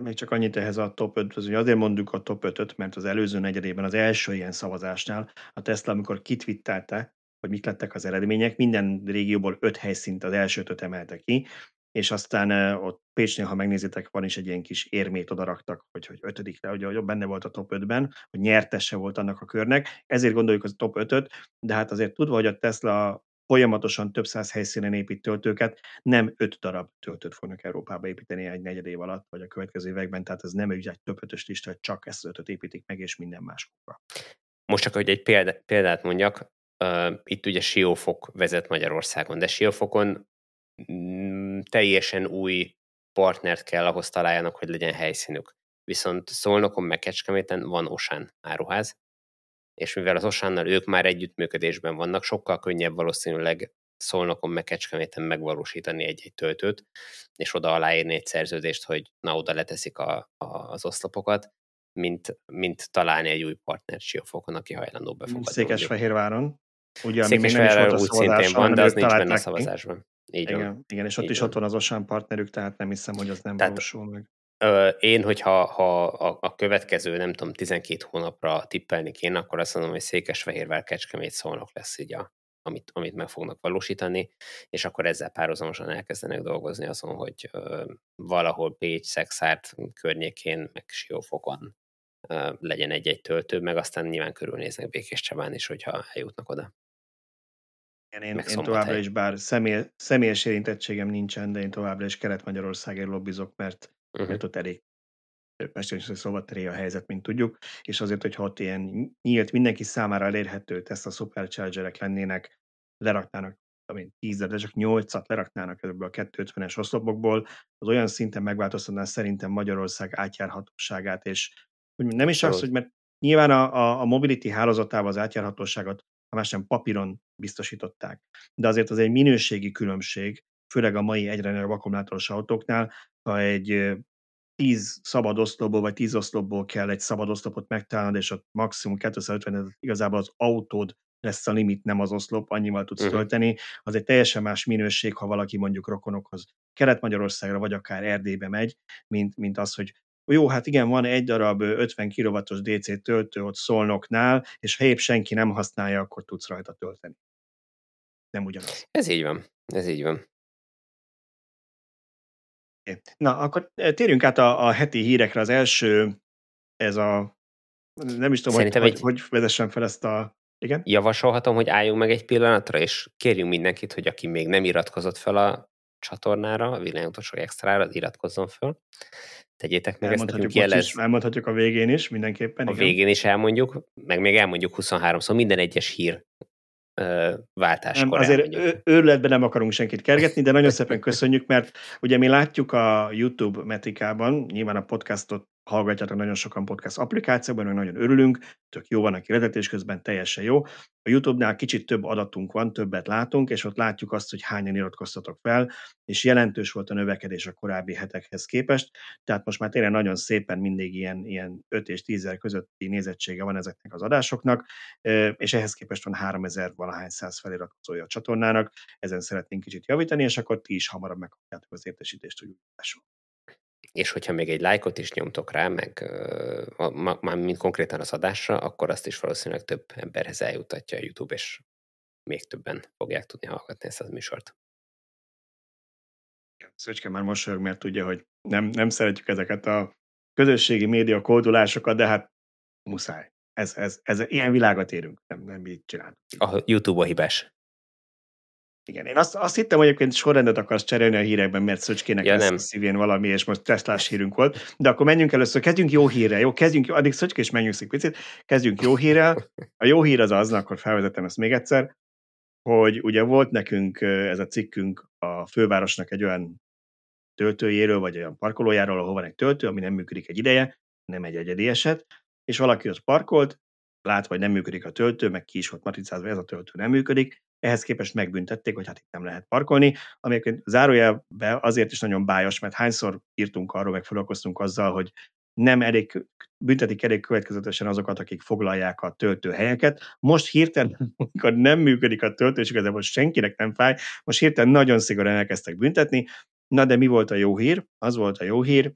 Még csak annyit ehhez a top 5 hogy azért mondjuk a top 5-öt, mert az előző negyedében, az első ilyen szavazásnál a Tesla, amikor kitvittelte, hogy mik lettek az eredmények. Minden régióból öt helyszínt az első ötöt emelte ki, és aztán ott Pécsnél, ha megnézitek, van is egy ilyen kis érmét odaraktak, hogy, hogy ötödikre, hogy, hogy benne volt a top 5-ben, hogy nyertese volt annak a körnek, ezért gondoljuk az top 5-öt, de hát azért tudva, hogy a Tesla folyamatosan több száz helyszínen épít töltőket, nem öt darab töltőt fognak Európába építeni egy negyed év alatt, vagy a következő években, tehát ez nem egy több ötös lista, csak ezt ötöt építik meg, és minden más Most csak, hogy egy példát mondjak, Uh, itt ugye Siófok vezet Magyarországon, de Siófokon mm, teljesen új partnert kell ahhoz találjanak, hogy legyen helyszínük. Viszont Szolnokon meg Kecskeméten van Osán áruház, és mivel az Osánnal ők már együttműködésben vannak, sokkal könnyebb valószínűleg Szolnokon meg Kecskeméten megvalósítani egy-egy töltőt, és oda aláírni egy szerződést, hogy na, oda leteszik a, a, az oszlopokat, mint, mint találni egy új partnert Siófokon, aki hajlandó befogadni. Székesfehérváron. Ugye, a úgy szintén van, de az nincs benne a szavazásban. Így igen, van. igen, és ott Így is van. ott van az Osán partnerük, tehát nem hiszem, hogy az nem tehát, valósul meg. Én, hogyha ha a, a következő, nem tudom, 12 hónapra tippelni kéne, akkor azt mondom, hogy Székesfehérvár Kecskemét szólnak lesz így a, amit, amit meg fognak valósítani, és akkor ezzel párhuzamosan elkezdenek dolgozni azon, hogy ö, valahol Pécs, Szexárt környékén, meg Siófokon ö, legyen egy-egy töltő, meg aztán nyilván körülnéznek Békés Csabán is, hogyha eljutnak oda. Igen, én, én továbbra is, bár személy, személyes érintettségem nincsen, de én továbbra is Kelet-Magyarországért lobbizok, mert, uh-huh. mert ott elég mesterséges szóval a helyzet, mint tudjuk, és azért, hogyha ott ilyen nyílt, mindenki számára elérhető a superchargerek lennének, leraknának én, tízet, de csak nyolcat leraknának ebből a 250-es oszlopokból, az olyan szinten megváltoztatná szerintem Magyarország átjárhatóságát, és nem is az, hogy mert nyilván a, a, a mobility hálózatával az átjárhatóságot ha más nem papíron biztosították. De azért az egy minőségi különbség, főleg a mai egyre nagyobb akkumulátoros autóknál, ha egy 10 szabad oszlopból, vagy 10 oszlopból kell egy szabad oszlopot megtalálnod, és ott maximum 250, igazából az autód lesz a limit, nem az oszlop, annyival tudsz uh-huh. tölteni. Az egy teljesen más minőség, ha valaki mondjuk rokonokhoz Kelet-Magyarországra, vagy akár Erdélybe megy, mint, mint az, hogy jó, hát igen, van egy darab 50 kW-os DC töltő ott Szolnoknál, és ha épp senki nem használja, akkor tudsz rajta tölteni. Nem ugyanaz. Ez így van. Ez így van. Na, akkor térjünk át a, a heti hírekre. Az első, ez a Nem is tudom, Szerintem hogy, egy- hogy, vezessen fel ezt a... Igen? Javasolhatom, hogy álljunk meg egy pillanatra, és kérjünk mindenkit, hogy aki még nem iratkozott fel a csatornára, a Világutolsó Extrára, iratkozzon fel. Tegyétek meg ezt nekünk, most is, jelez, elmondhatjuk a végén is, mindenképpen. a igen. végén is elmondjuk, meg még elmondjuk 23 szó, minden egyes hír váltáskor Nem, azért ő- őrületben nem akarunk senkit kergetni, de nagyon szépen [laughs] köszönjük, mert ugye mi látjuk a YouTube metrikában, nyilván a podcastot hallgatjátok nagyon sokan podcast applikációban, meg nagyon örülünk, tök jó van a kivezetés közben, teljesen jó. A YouTube-nál kicsit több adatunk van, többet látunk, és ott látjuk azt, hogy hányan iratkoztatok fel, és jelentős volt a növekedés a korábbi hetekhez képest, tehát most már tényleg nagyon szépen mindig ilyen, ilyen 5 és 10 ezer közötti nézettsége van ezeknek az adásoknak, és ehhez képest van 3000 valahány száz feliratkozója a csatornának, ezen szeretnénk kicsit javítani, és akkor ti is hamarabb megkapjátok az értesítést, hogy. És hogyha még egy lájkot is nyomtok rá, meg már mint konkrétan az adásra, akkor azt is valószínűleg több emberhez eljutatja a YouTube, és még többen fogják tudni hallgatni ezt a műsort. Szöcske már mosolyog, mert tudja, hogy nem, nem szeretjük ezeket a közösségi média kódulásokat, de hát muszáj. Ez, ez, ez, ilyen világot érünk, nem, nem így csinálunk. A YouTube a hibás. Igen, én azt, azt hittem, hogy egyébként sorrendet akarsz cserélni a hírekben, mert Szöcskének Ja, lesz nem. szívén valami, és most Teslás hírünk volt. De akkor menjünk először, kezdjünk jó hírrel, jó? Kezdjünk, jó, addig Szöcske is megnyugszik picit, kezdjünk jó hírrel. A jó hír az az, akkor felvezetem ezt még egyszer, hogy ugye volt nekünk ez a cikkünk a fővárosnak egy olyan töltőjéről, vagy olyan parkolójáról, ahol van egy töltő, ami nem működik egy ideje, nem egy egyedi eset, és valaki ott parkolt, látva, hogy nem működik a töltő, meg ki is volt matricázva, ez a töltő nem működik, ehhez képest megbüntették, hogy hát itt nem lehet parkolni, ami egyébként zárójelben azért is nagyon bájos, mert hányszor írtunk arról, meg foglalkoztunk azzal, hogy nem elég, büntetik elég következetesen azokat, akik foglalják a töltőhelyeket. Most hirtelen, [laughs] amikor nem működik a töltő, és igazából senkinek nem fáj, most hirtelen nagyon szigorúan elkezdtek büntetni. Na de mi volt a jó hír? Az volt a jó hír,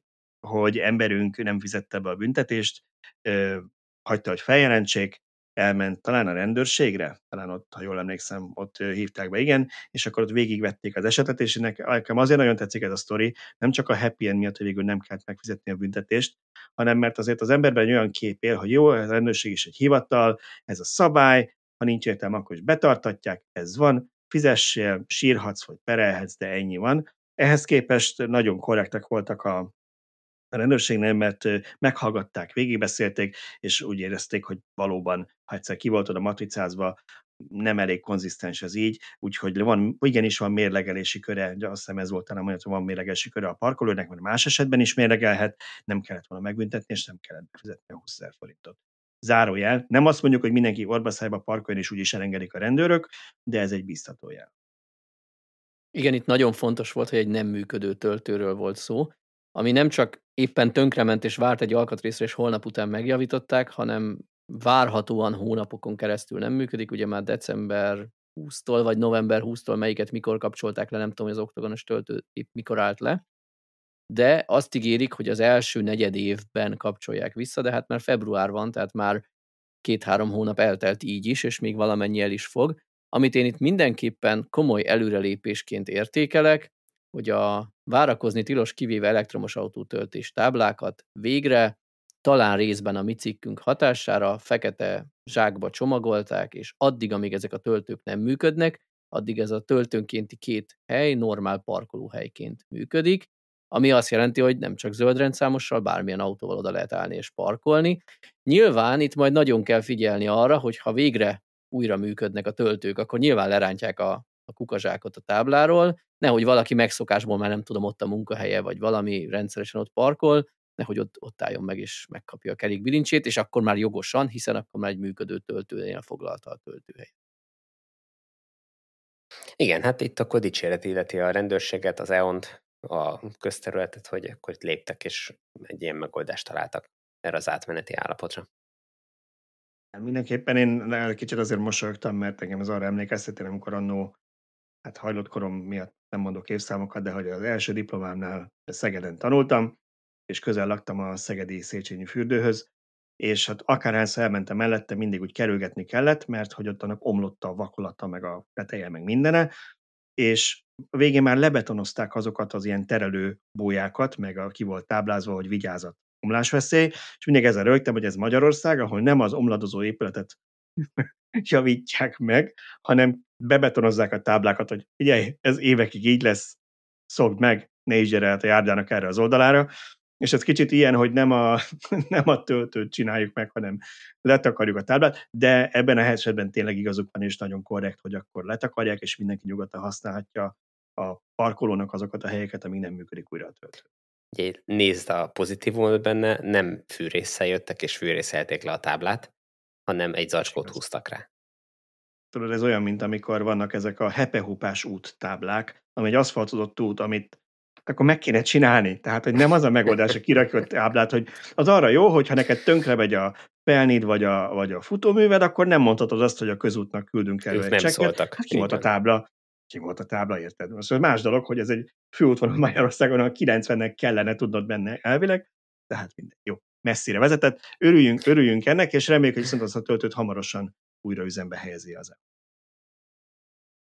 hogy emberünk nem fizette be a büntetést, ö, hagyta, hogy feljelentsék, elment talán a rendőrségre, talán ott, ha jól emlékszem, ott hívták be, igen, és akkor ott végigvették az esetet, és nek- nekem azért nagyon tetszik ez a sztori, nem csak a happy end miatt, hogy végül nem kellett megfizetni a büntetést, hanem mert azért az emberben olyan kép él, hogy jó, a rendőrség is egy hivatal, ez a szabály, ha nincs értelme, akkor is betartatják, ez van, fizessél, sírhatsz, vagy perelhetsz, de ennyi van. Ehhez képest nagyon korrektek voltak a, a rendőrségnél, mert meghallgatták, végigbeszélték, és úgy érezték, hogy valóban, ha egyszer ki volt oda matricázva, nem elég konzisztens ez így, úgyhogy van, igenis van mérlegelési köre, de azt hiszem ez volt talán, hogy van mérlegelési köre a parkolónak, mert más esetben is mérlegelhet, nem kellett volna megbüntetni, és nem kellett befizetni a 20 000 forintot. Zárójel. Nem azt mondjuk, hogy mindenki orbaszájba parkoljon, és úgyis elengedik a rendőrök, de ez egy biztató jel. Igen, itt nagyon fontos volt, hogy egy nem működő töltőről volt szó, ami nem csak éppen tönkrement és várt egy alkatrészre, és holnap után megjavították, hanem várhatóan hónapokon keresztül nem működik. Ugye már december 20-tól, vagy november 20-tól melyiket mikor kapcsolták le, nem tudom, hogy az oktogonos töltő épp mikor állt le. De azt ígérik, hogy az első negyed évben kapcsolják vissza, de hát már február van, tehát már két-három hónap eltelt így is, és még valamennyi el is fog. Amit én itt mindenképpen komoly előrelépésként értékelek, hogy a várakozni tilos kivéve elektromos autótöltés táblákat végre, talán részben a mi cikkünk hatására fekete zsákba csomagolták, és addig, amíg ezek a töltők nem működnek, addig ez a töltőnkénti két hely normál parkolóhelyként működik, ami azt jelenti, hogy nem csak zöld rendszámossal, bármilyen autóval oda lehet állni és parkolni. Nyilván itt majd nagyon kell figyelni arra, hogy ha végre újra működnek a töltők, akkor nyilván lerántják a, a kukazsákot a tábláról, nehogy valaki megszokásból már nem tudom, ott a munkahelye, vagy valami rendszeresen ott parkol, nehogy ott, ott álljon meg és megkapja a kerék bilincsét, és akkor már jogosan, hiszen akkor már egy működő töltőnél foglalta a töltőhely. Igen, hát itt akkor dicséret illeti a rendőrséget, az EON-t, a közterületet, hogy akkor itt léptek, és egy ilyen megoldást találtak erre az átmeneti állapotra. Mindenképpen én kicsit azért mosolyogtam, mert engem az arra emlékeztetén, amikor annó, hát hajlott korom miatt nem mondok évszámokat, de hogy az első diplomámnál Szegeden tanultam, és közel laktam a Szegedi Széchenyi fürdőhöz, és hát akárhányszor elmentem mellette, mindig úgy kerülgetni kellett, mert hogy ott annak omlott a vakolata, meg a teteje, meg mindene, és a végén már lebetonozták azokat az ilyen terelő bójákat, meg a, ki volt táblázva, hogy vigyázat omlásveszély, és mindig ezen rögtem, hogy ez Magyarország, ahol nem az omladozó épületet javítják meg, hanem bebetonozzák a táblákat, hogy figyelj, ez évekig így lesz, szokd meg, ne is gyere a járdának erre az oldalára, és ez kicsit ilyen, hogy nem a, [laughs] nem a töltőt csináljuk meg, hanem letakarjuk a táblát, de ebben a esetben tényleg igazuk van, és nagyon korrekt, hogy akkor letakarják, és mindenki nyugodtan használhatja a parkolónak azokat a helyeket, ami nem működik újra a töltő. Nézd a pozitívumot benne, nem fűrészsel jöttek és fűrészelték le a táblát, hanem egy zacskót húztak rá. Tudod, ez olyan, mint amikor vannak ezek a hepehupás út táblák, ami egy aszfaltozott út, amit akkor meg kéne csinálni. Tehát, hogy nem az a megoldás, a kirakott táblát, hogy az arra jó, hogyha neked tönkre megy a pelnid vagy a, vagy a futóműved, akkor nem mondhatod azt, hogy a közútnak küldünk elő Ők egy nem csekket. szóltak. Hát ki volt a tábla? Ki volt a tábla, érted? Most más dolog, hogy ez egy főútvonal Magyarországon, a 90-nek kellene tudnod benne elvileg, tehát minden jó. Messzire vezetett. Örüljünk, örüljünk ennek, és reméljük, hogy viszont azt a töltőt hamarosan újra üzembe helyezi az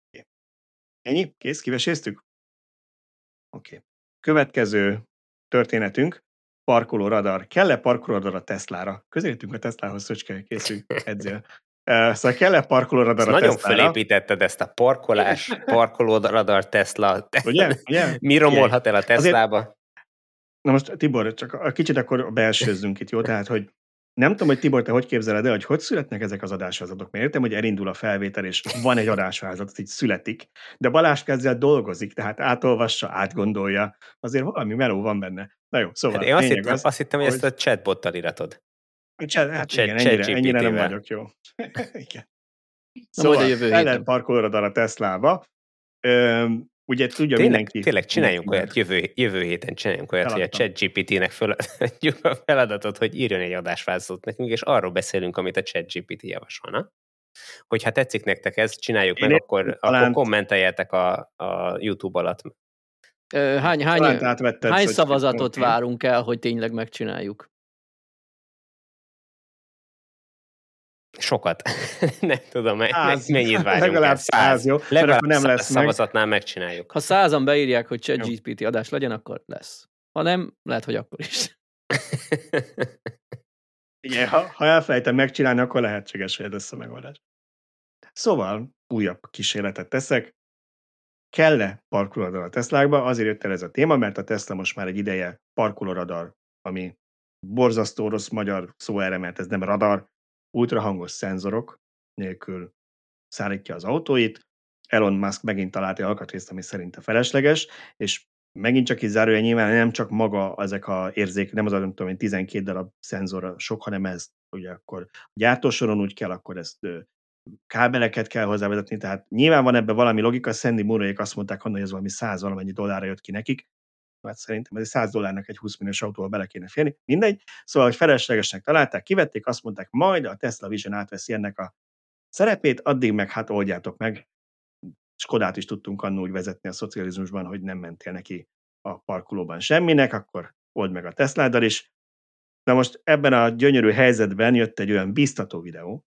Oké. Ennyi? Kész? Kiveséztük? Oké. Okay. Következő történetünk, parkoló radar. Kell-e parkoló radar a Teslára? Közelítünk a Teslához, Szöcske, készülj, edzél. Szóval kell-e parkoló radar Ezt a nagyon Teslára? felépítetted ezt a parkolás, parkoló radar Tesla. Ugye? Ugye? Mi romolhat el a Teslába? Na most Tibor, csak a kicsit akkor belsőzzünk itt, jó? Tehát, hogy nem tudom, hogy Tibor, te hogy képzeled el, hogy hogy születnek ezek az adásvázatok? Mert értem, hogy elindul a felvétel, és van egy adásvázat, az így születik, de Balázs ezzel dolgozik, tehát átolvassa, átgondolja, azért valami meló van benne. Na jó, szóval Hát én azt hittem, azt hittem, hogy ezt a chatbottal iratod. Chat, hát Chat- igen, ennyire, ennyire nem vagyok jó. [laughs] igen. Na, majd a Szóval, jövő héten. parkolóra a Teslába. Ugye tudja Tényleg, mindenki. tényleg csináljunk mindenki olyat, jövő, jövő héten csináljunk olyat, hogy a Feladtam. ChatGPT-nek feladjuk [laughs] a feladatot, hogy írjon egy adásvázatot nekünk, és arról beszélünk, amit a ChatGPT javasolna. Hogyha tetszik nektek ez, csináljuk Én meg, akkor, talán- akkor kommenteljetek a, a YouTube alatt. Hány, hány, hány szavazatot várunk el, hogy tényleg megcsináljuk? Sokat. [laughs] nem tudom, Száz. mennyit várjunk Legalább száz, jó? Mert Legalább nem száz lesz meg. szavazatnál megcsináljuk. Ha százan beírják, hogy ChatGPT adás legyen, akkor lesz. Ha nem, lehet, hogy akkor is. [laughs] Igen, ha, ha elfelejtem megcsinálni, akkor lehetséges, hogy ez lesz a megoldás. Szóval újabb kísérletet teszek. Kell-e parkolóradar a Teslákba? Azért jött el ez a téma, mert a Tesla most már egy ideje parkolóradar, ami borzasztó rossz magyar szó erre, mert ez nem radar, ultrahangos szenzorok nélkül szállítja az autóit. Elon Musk megint talált egy alkatrészt, ami szerinte felesleges, és megint csak így zárója nyilván nem csak maga ezek a érzék, nem az a nem tudom én 12 darab szenzor sok, hanem ez ugye akkor a gyártósoron úgy kell, akkor ezt kábeleket kell hozzávezetni, tehát nyilván van ebben valami logika, Sandy Murrayék azt mondták, hogy ez valami 100 valamennyi dollárra jött ki nekik, hát szerintem ez 100 dollárnak egy 20 milliós autóval bele kéne férni, mindegy. Szóval, hogy feleslegesnek találták, kivették, azt mondták, majd a Tesla Vision átveszi ennek a szerepét, addig meg hát oldjátok meg. Skodát is tudtunk annól úgy vezetni a szocializmusban, hogy nem mentél neki a parkolóban semminek, akkor old meg a Tesláddal is. Na most ebben a gyönyörű helyzetben jött egy olyan biztató videó,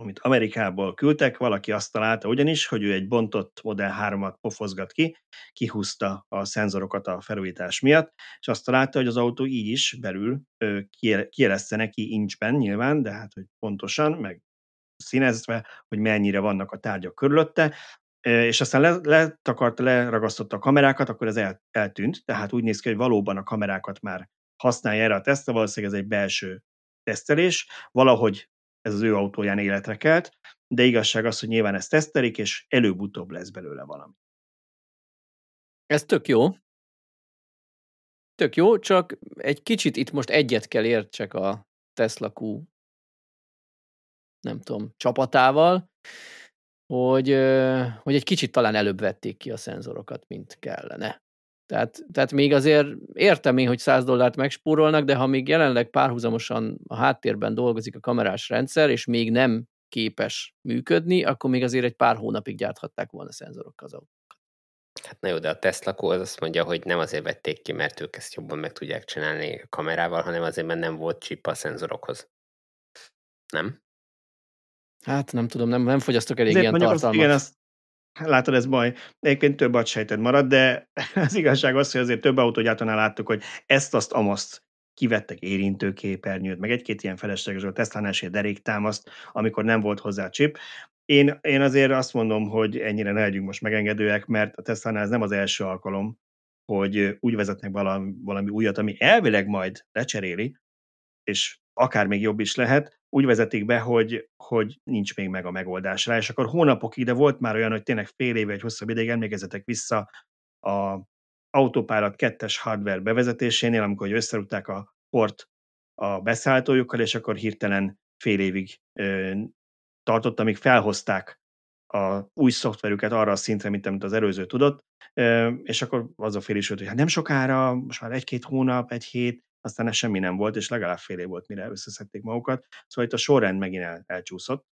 amit Amerikából küldtek, valaki azt találta ugyanis, hogy ő egy bontott Model 3-at pofozgat ki, kihúzta a szenzorokat a felújítás miatt, és azt találta, hogy az autó így is belül kieleszte neki incsben nyilván, de hát hogy pontosan, meg színezve, hogy mennyire vannak a tárgyak körülötte, és aztán le, letakarta, leragasztotta a kamerákat, akkor ez el, eltűnt, tehát úgy néz ki, hogy valóban a kamerákat már használja erre a Tesla, valószínűleg ez egy belső tesztelés, valahogy ez az ő autóján életre kelt, de igazság az, hogy nyilván ezt tesztelik, és előbb-utóbb lesz belőle valami. Ez tök jó. Tök jó, csak egy kicsit itt most egyet kell értsek a Tesla Q nem tudom, csapatával, hogy, hogy egy kicsit talán előbb vették ki a szenzorokat, mint kellene. Tehát, tehát még azért értem én, hogy 100 dollárt megspórolnak, de ha még jelenleg párhuzamosan a háttérben dolgozik a kamerás rendszer, és még nem képes működni, akkor még azért egy pár hónapig gyárthatták volna szenzorokkal az autó. Hát na jó, de a Tesla az azt mondja, hogy nem azért vették ki, mert ők ezt jobban meg tudják csinálni a kamerával, hanem azért, mert nem volt chip a szenzorokhoz. Nem? Hát nem tudom, nem, nem fogyasztok elég Ezért ilyen mondjuk azt, tartalmat. igen, azt, látod, ez baj. Egyébként több agysejted marad, de [laughs] az igazság az, hogy azért több autógyártónál láttuk, hogy ezt, azt, amaszt kivettek érintőképernyőt, meg egy-két ilyen felesleges, a Tesla-nál deréktámaszt, amikor nem volt hozzá chip. Én, én azért azt mondom, hogy ennyire ne legyünk most megengedőek, mert a Tesla-nál ez nem az első alkalom, hogy úgy vezetnek valami, valami újat, ami elvileg majd lecseréli, és akár még jobb is lehet, úgy vezetik be, hogy, hogy nincs még meg a megoldás rá, és akkor hónapokig, de volt már olyan, hogy tényleg fél éve, egy hosszabb ideig emlékezetek vissza a autópárat kettes hardware bevezetésénél, amikor összerúgták a port a beszállítójukkal, és akkor hirtelen fél évig ö, tartott, amíg felhozták a új szoftverüket arra a szintre, mint amit az előző tudott, ö, és akkor az a fél is, hogy hát nem sokára, most már egy-két hónap, egy hét, aztán ez semmi nem volt, és legalább fél év volt, mire összeszedték magukat. Szóval itt a sorrend megint el, elcsúszott.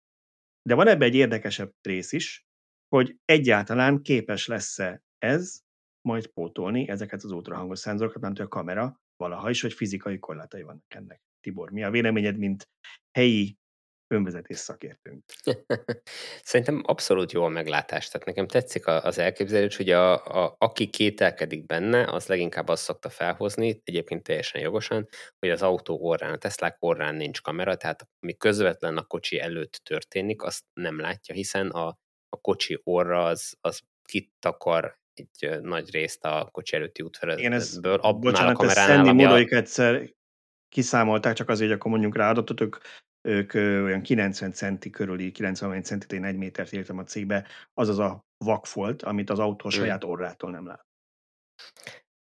De van ebbe egy érdekesebb rész is, hogy egyáltalán képes lesz-e ez majd pótolni ezeket az ultrahangos szenzorokat, mert a kamera valaha is, hogy fizikai korlátai vannak ennek. Tibor, mi a véleményed, mint helyi önvezetés szakértőnk? Szerintem abszolút jó a meglátás. Tehát nekem tetszik az elképzelés, hogy a, a, aki kételkedik benne, az leginkább azt szokta felhozni, egyébként teljesen jogosan, hogy az autó orrán, a Tesla orrán nincs kamera, tehát ami közvetlen a kocsi előtt történik, azt nem látja, hiszen a, a kocsi orra az, az kitakar egy nagy részt a kocsi előtti útvezetből. Abban bocsánat, a kameránál, ami a... egyszer kiszámolták, csak azért, hogy akkor mondjuk rá adatot, ők, ők olyan 90 centi körüli, 90 centit, én egy métert értem a cégbe, az az a vakfolt, amit az autó hmm. saját orrától nem lát.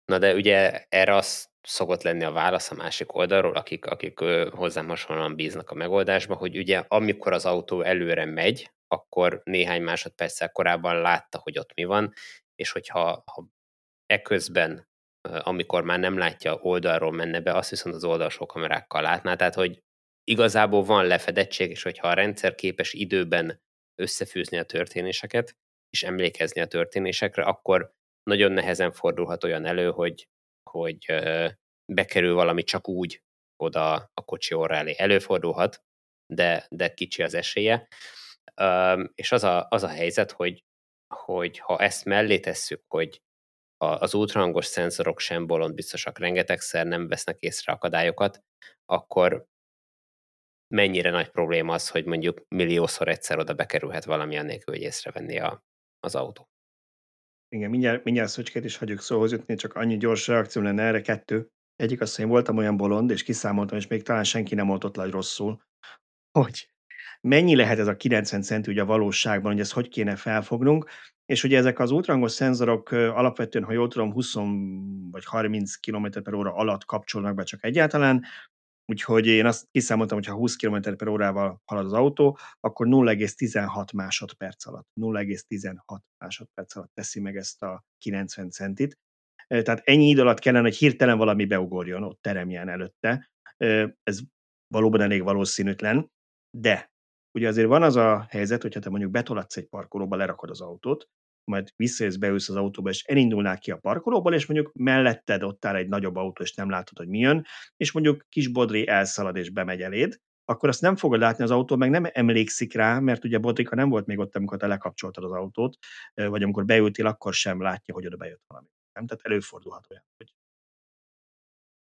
Na de ugye erre az szokott lenni a válasz a másik oldalról, akik, akik hozzám hasonlóan bíznak a megoldásba, hogy ugye amikor az autó előre megy, akkor néhány másodperccel korábban látta, hogy ott mi van, és hogyha ha eközben, amikor már nem látja oldalról menne be, azt viszont az oldalsó kamerákkal látná, tehát hogy igazából van lefedettség, és hogyha a rendszer képes időben összefűzni a történéseket, és emlékezni a történésekre, akkor nagyon nehezen fordulhat olyan elő, hogy, hogy bekerül valami csak úgy oda a kocsi orra elé. Előfordulhat, de, de kicsi az esélye. És az a, az a helyzet, hogy hogy ha ezt mellé tesszük, hogy az ultrahangos szenzorok sem bolond biztosak, rengetegszer nem vesznek észre akadályokat, akkor mennyire nagy probléma az, hogy mondjuk milliószor egyszer oda bekerülhet valami annélkül, hogy észrevenni a, az autó. Igen, mindjárt, mindjárt szöcskét is hagyjuk szóhoz jutni, csak annyi gyors reakció lenne erre kettő. Egyik az, hogy én voltam olyan bolond, és kiszámoltam, és még talán senki nem volt ott le rosszul, hogy mennyi lehet ez a 90 centi ugye a valóságban, hogy ezt hogy kéne felfognunk, és ugye ezek az ultrahangos szenzorok alapvetően, ha jól tudom, 20 vagy 30 km per óra alatt kapcsolnak be csak egyáltalán, úgyhogy én azt kiszámoltam, hogy ha 20 km per órával halad az autó, akkor 0,16 másodperc alatt, 0,16 másodperc alatt teszi meg ezt a 90 centit. Tehát ennyi idő alatt kellene, hogy hirtelen valami beugorjon, ott teremjen előtte. Ez valóban elég valószínűtlen, de ugye azért van az a helyzet, hogyha te mondjuk betoladsz egy parkolóba, lerakod az autót, majd visszajössz, beülsz az autóba, és elindulnál ki a parkolóból, és mondjuk melletted ott áll egy nagyobb autó, és nem látod, hogy mi jön, és mondjuk kis Bodri elszalad és bemegy eléd, akkor azt nem fogod látni, az autó meg nem emlékszik rá, mert ugye Bodrika nem volt még ott, amikor te lekapcsoltad az autót, vagy amikor beültél, akkor sem látja, hogy oda bejött valami. Nem? Tehát előfordulhat olyan, hogy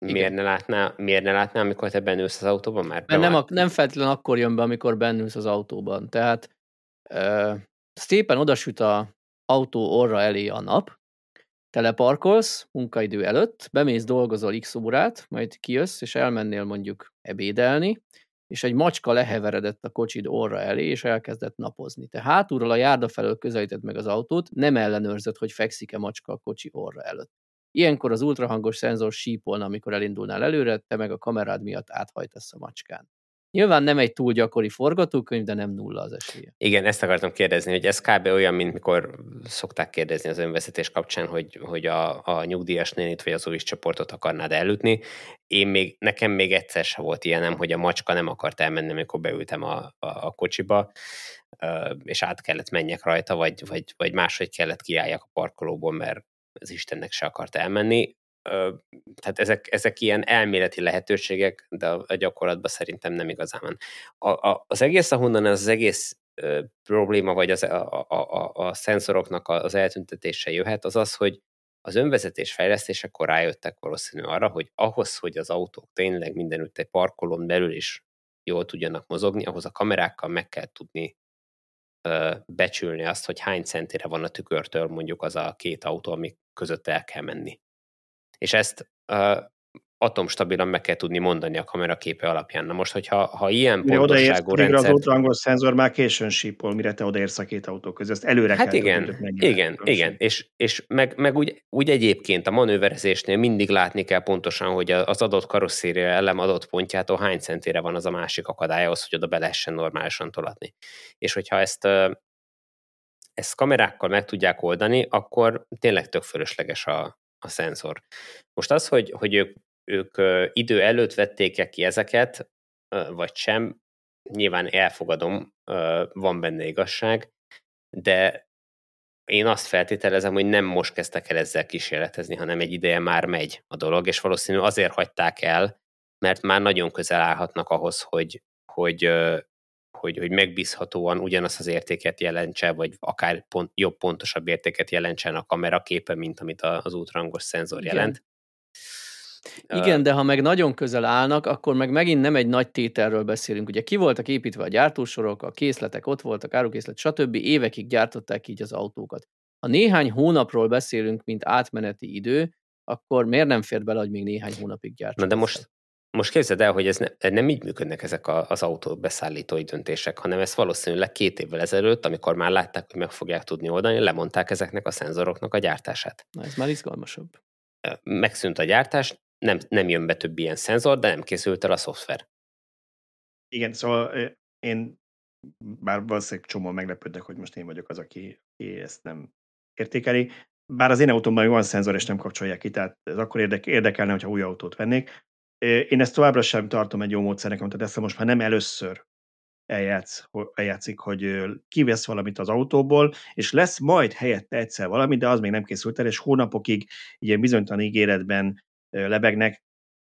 Miért ne, látná, miért ne látná, amikor te bennülsz az autóban? Már Mert nem, a, nem feltétlenül akkor jön be, amikor bennülsz az autóban. Tehát ö, szépen odasüt a autó orra elé a nap, teleparkolsz munkaidő előtt, bemész, dolgozol x órát, majd kijössz, és elmennél mondjuk ebédelni, és egy macska leheveredett a kocsid orra elé, és elkezdett napozni. Te hátulról a járda felől közelíted meg az autót, nem ellenőrzött, hogy fekszik-e macska a kocsi orra előtt. Ilyenkor az ultrahangos szenzor sípolna, amikor elindulnál előre, te meg a kamerád miatt áthajtasz a macskán. Nyilván nem egy túl gyakori forgatókönyv, de nem nulla az esélye. Igen, ezt akartam kérdezni, hogy ez kb. olyan, mint mikor szokták kérdezni az önvezetés kapcsán, hogy, hogy a, a nyugdíjas nénit vagy az új csoportot akarnád elütni. Én még, nekem még egyszer se volt ilyenem, hogy a macska nem akart elmenni, amikor beültem a, a, a kocsiba, és át kellett menjek rajta, vagy, vagy, vagy máshogy kellett kiálljak a parkolóból, mert az Istennek se akart elmenni. Tehát ezek, ezek ilyen elméleti lehetőségek, de a gyakorlatban szerintem nem igazán. A, a, az egész, ahonnan az egész ö, probléma, vagy az, a, a, a, a szenzoroknak az eltüntetése jöhet, az az, hogy az önvezetés fejlesztésekor rájöttek valószínű arra, hogy ahhoz, hogy az autók tényleg mindenütt egy parkolón belül is jól tudjanak mozogni, ahhoz a kamerákkal meg kell tudni ö, becsülni azt, hogy hány centire van a tükörtől mondjuk az a két autó, amik között el kell menni. És ezt ö, atomstabilan meg kell tudni mondani a kameraképe alapján. Na most, hogyha ha ilyen Mi pontosságú rendszer... az ultrahangos szenzor már későn sípol, mire te odaérsz a két autó között. Ezt előre hát kell igen, tudni, igen, igen, és, és meg, meg úgy, úgy, egyébként a manőverezésnél mindig látni kell pontosan, hogy az adott karosszéria elem adott pontjától hány centire van az a másik akadály ahhoz, hogy oda be lehessen normálisan tolatni. És hogyha ezt ezt kamerákkal meg tudják oldani, akkor tényleg tök fölösleges a, a szenzor. Most az, hogy, hogy ők ők idő előtt vették-e ki ezeket, vagy sem, nyilván elfogadom, van benne igazság, de én azt feltételezem, hogy nem most kezdtek el ezzel kísérletezni, hanem egy ideje már megy a dolog, és valószínű azért hagyták el, mert már nagyon közel állhatnak ahhoz, hogy, hogy, hogy, hogy megbízhatóan ugyanazt az értéket jelentse, vagy akár pont, jobb, pontosabb értéket jelentsen a kamera képe, mint amit az útrangos szenzor Igen. jelent. Igen, de ha meg nagyon közel állnak, akkor meg megint nem egy nagy tételről beszélünk. Ugye ki voltak építve a gyártósorok, a készletek ott voltak, árukészlet, stb. Évekig gyártották így az autókat. Ha néhány hónapról beszélünk, mint átmeneti idő, akkor miért nem fér bele, hogy még néhány hónapig gyártsanak? Na de most, most képzeld el, hogy ez ne, nem így működnek ezek a, az autó beszállítói döntések, hanem ez valószínűleg két évvel ezelőtt, amikor már látták, hogy meg fogják tudni oldani, lemondták ezeknek a szenzoroknak a gyártását. Na ez már izgalmasabb. Megszűnt a gyártás, nem, nem jön be több ilyen szenzor, de nem készült el a szoftver. Igen, szóval én bár valószínűleg csomó meglepődnek, hogy most én vagyok az, aki, aki ezt nem értékeli. Bár az én autómban van szenzor, és nem kapcsolják ki, tehát ez akkor érdekel, érdekelne, hogyha új autót vennék. Én ezt továbbra sem tartom egy jó módszernek, tehát ezt most már nem először eljátsz, eljátszik, hogy kivesz valamit az autóból, és lesz majd helyette egyszer valami, de az még nem készült el, és hónapokig ilyen bizonytalan ígéretben lebegnek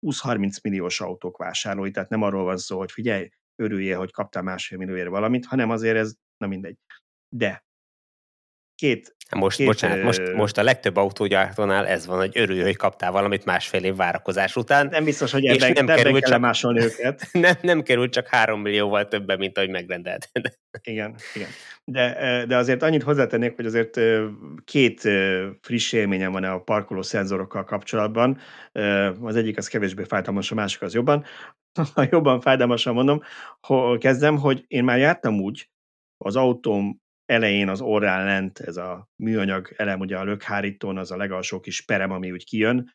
20-30 milliós autók vásárlói, tehát nem arról van szó, hogy figyelj, örüljél, hogy kaptál másfél millióért valamit, hanem azért ez, na mindegy. De két... Most, két, bocsánat, most, most a legtöbb autógyártónál ez van, hogy örülj, hogy kaptál valamit másfél év várakozás után. Nem biztos, hogy ebben, nem ebben kell csak, másolni [laughs] őket. Nem, nem kerül csak három millióval többen, mint ahogy megrendelted. Igen, igen. De, de azért annyit hozzátennék, hogy azért két friss élményem van a parkoló szenzorokkal kapcsolatban. Az egyik az kevésbé fájdalmas, a másik az jobban. [laughs] Ha jobban fájdalmasan mondom, kezdem, hogy én már jártam úgy, az autóm elején az orrán lent ez a műanyag elem, ugye a lökhárítón, az a legalsó kis perem, ami úgy kijön,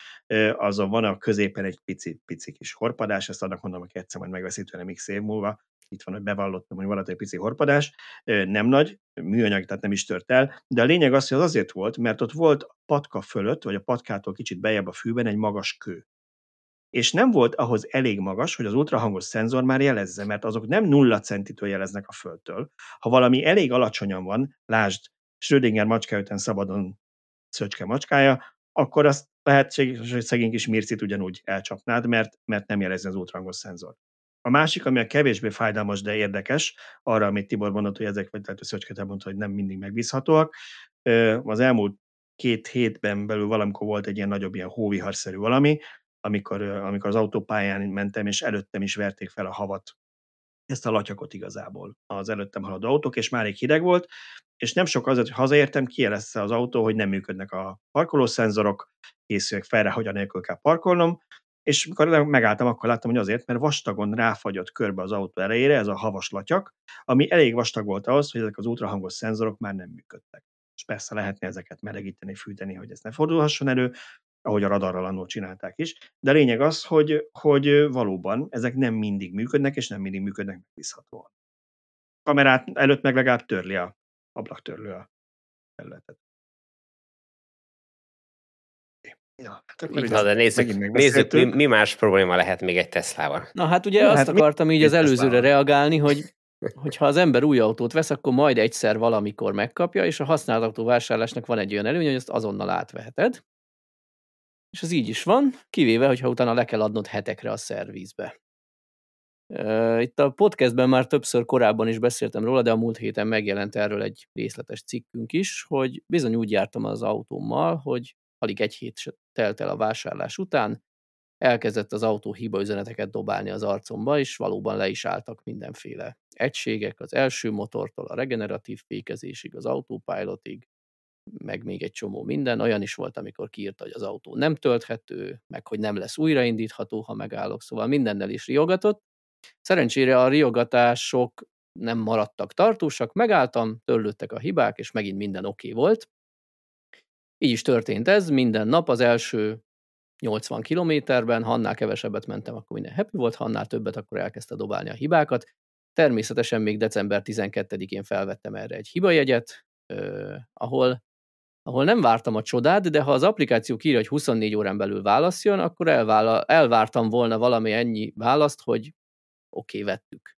azon van a középen egy pici, pici kis horpadás, ezt annak mondom, hogy egyszer majd megveszi tőlem x év múlva, itt van, hogy bevallottam, hogy egy pici horpadás, nem nagy, műanyag, tehát nem is tört el, de a lényeg az, hogy az azért volt, mert ott volt a patka fölött, vagy a patkától kicsit bejebb a fűben egy magas kő és nem volt ahhoz elég magas, hogy az ultrahangos szenzor már jelezze, mert azok nem nulla centitől jeleznek a földtől. Ha valami elég alacsonyan van, lásd, Schrödinger macska után szabadon szöcske macskája, akkor azt lehetséges, hogy szegény kis mircit ugyanúgy elcsapnád, mert, mert nem jelezi az ultrahangos szenzor. A másik, ami a kevésbé fájdalmas, de érdekes, arra, amit Tibor mondott, hogy ezek, vagy tehát Szöcske mondta, hogy nem mindig megbízhatóak. Az elmúlt két hétben belül valamikor volt egy ilyen nagyobb, ilyen hóviharszerű valami, amikor, amikor az autópályán mentem, és előttem is verték fel a havat, ezt a latyakot igazából az előttem haladó autók, és már egy hideg volt, és nem sok azért, hogy hazaértem, kijelezte az autó, hogy nem működnek a parkolószenzorok, készüljek fel rá, hogy anélkül kell parkolnom, és mikor megálltam, akkor láttam, hogy azért, mert vastagon ráfagyott körbe az autó elejére ez a havas latyak, ami elég vastag volt ahhoz, hogy ezek az ultrahangos szenzorok már nem működtek. És persze lehetne ezeket melegíteni, fűteni, hogy ez ne fordulhasson elő, ahogy a radarral annól csinálták is. De a lényeg az, hogy, hogy valóban ezek nem mindig működnek, és nem mindig működnek megbízhatóan. Kamerát előtt meg legalább törli a ablaktörlő a területet. Ja, hát Na, de nézzük, nézzük mi, mi más probléma lehet még egy Teslával. Na hát ugye Na, azt hát akartam így az előzőre reagálni, hogy [laughs] hogyha az ember új autót vesz, akkor majd egyszer valamikor megkapja, és a használt autó vásárlásnak van egy olyan előny, hogy ezt azonnal átveheted. És ez így is van, kivéve, hogyha utána le kell adnod hetekre a szervizbe. Itt a podcastben már többször korábban is beszéltem róla, de a múlt héten megjelent erről egy részletes cikkünk is, hogy bizony úgy jártam az autómmal, hogy alig egy hét telt el a vásárlás után, elkezdett az autó hiba üzeneteket dobálni az arcomba, és valóban le is álltak mindenféle egységek, az első motortól a regeneratív fékezésig, az autopilotig, meg még egy csomó minden. Olyan is volt, amikor kiírta, hogy az autó nem tölthető, meg hogy nem lesz újraindítható, ha megállok, szóval mindennel is riogatott. Szerencsére a riogatások nem maradtak tartósak, megálltam, törlődtek a hibák, és megint minden oké okay volt. Így is történt ez, minden nap az első 80 kilométerben, ha annál kevesebbet mentem, akkor minden happy volt, ha annál többet, akkor elkezdte dobálni a hibákat. Természetesen még december 12-én felvettem erre egy hibajegyet, eh, ahol, ahol nem vártam a csodát, de ha az applikáció kírja, hogy 24 órán belül válaszjon, akkor elvála, elvártam volna valami ennyi választ, hogy oké, okay, vettük.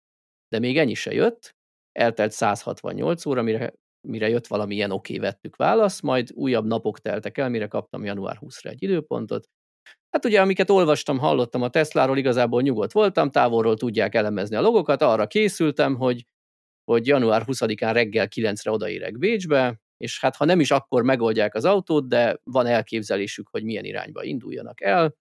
De még ennyi se jött, eltelt 168 óra, mire, mire jött valamilyen oké, okay, vettük válasz, majd újabb napok teltek el, mire kaptam január 20-ra egy időpontot, Hát ugye, amiket olvastam, hallottam a Tesláról, igazából nyugodt voltam, távolról tudják elemezni a logokat, arra készültem, hogy, hogy január 20-án reggel 9-re odaérek Bécsbe, és hát ha nem is akkor megoldják az autót, de van elképzelésük, hogy milyen irányba induljanak el.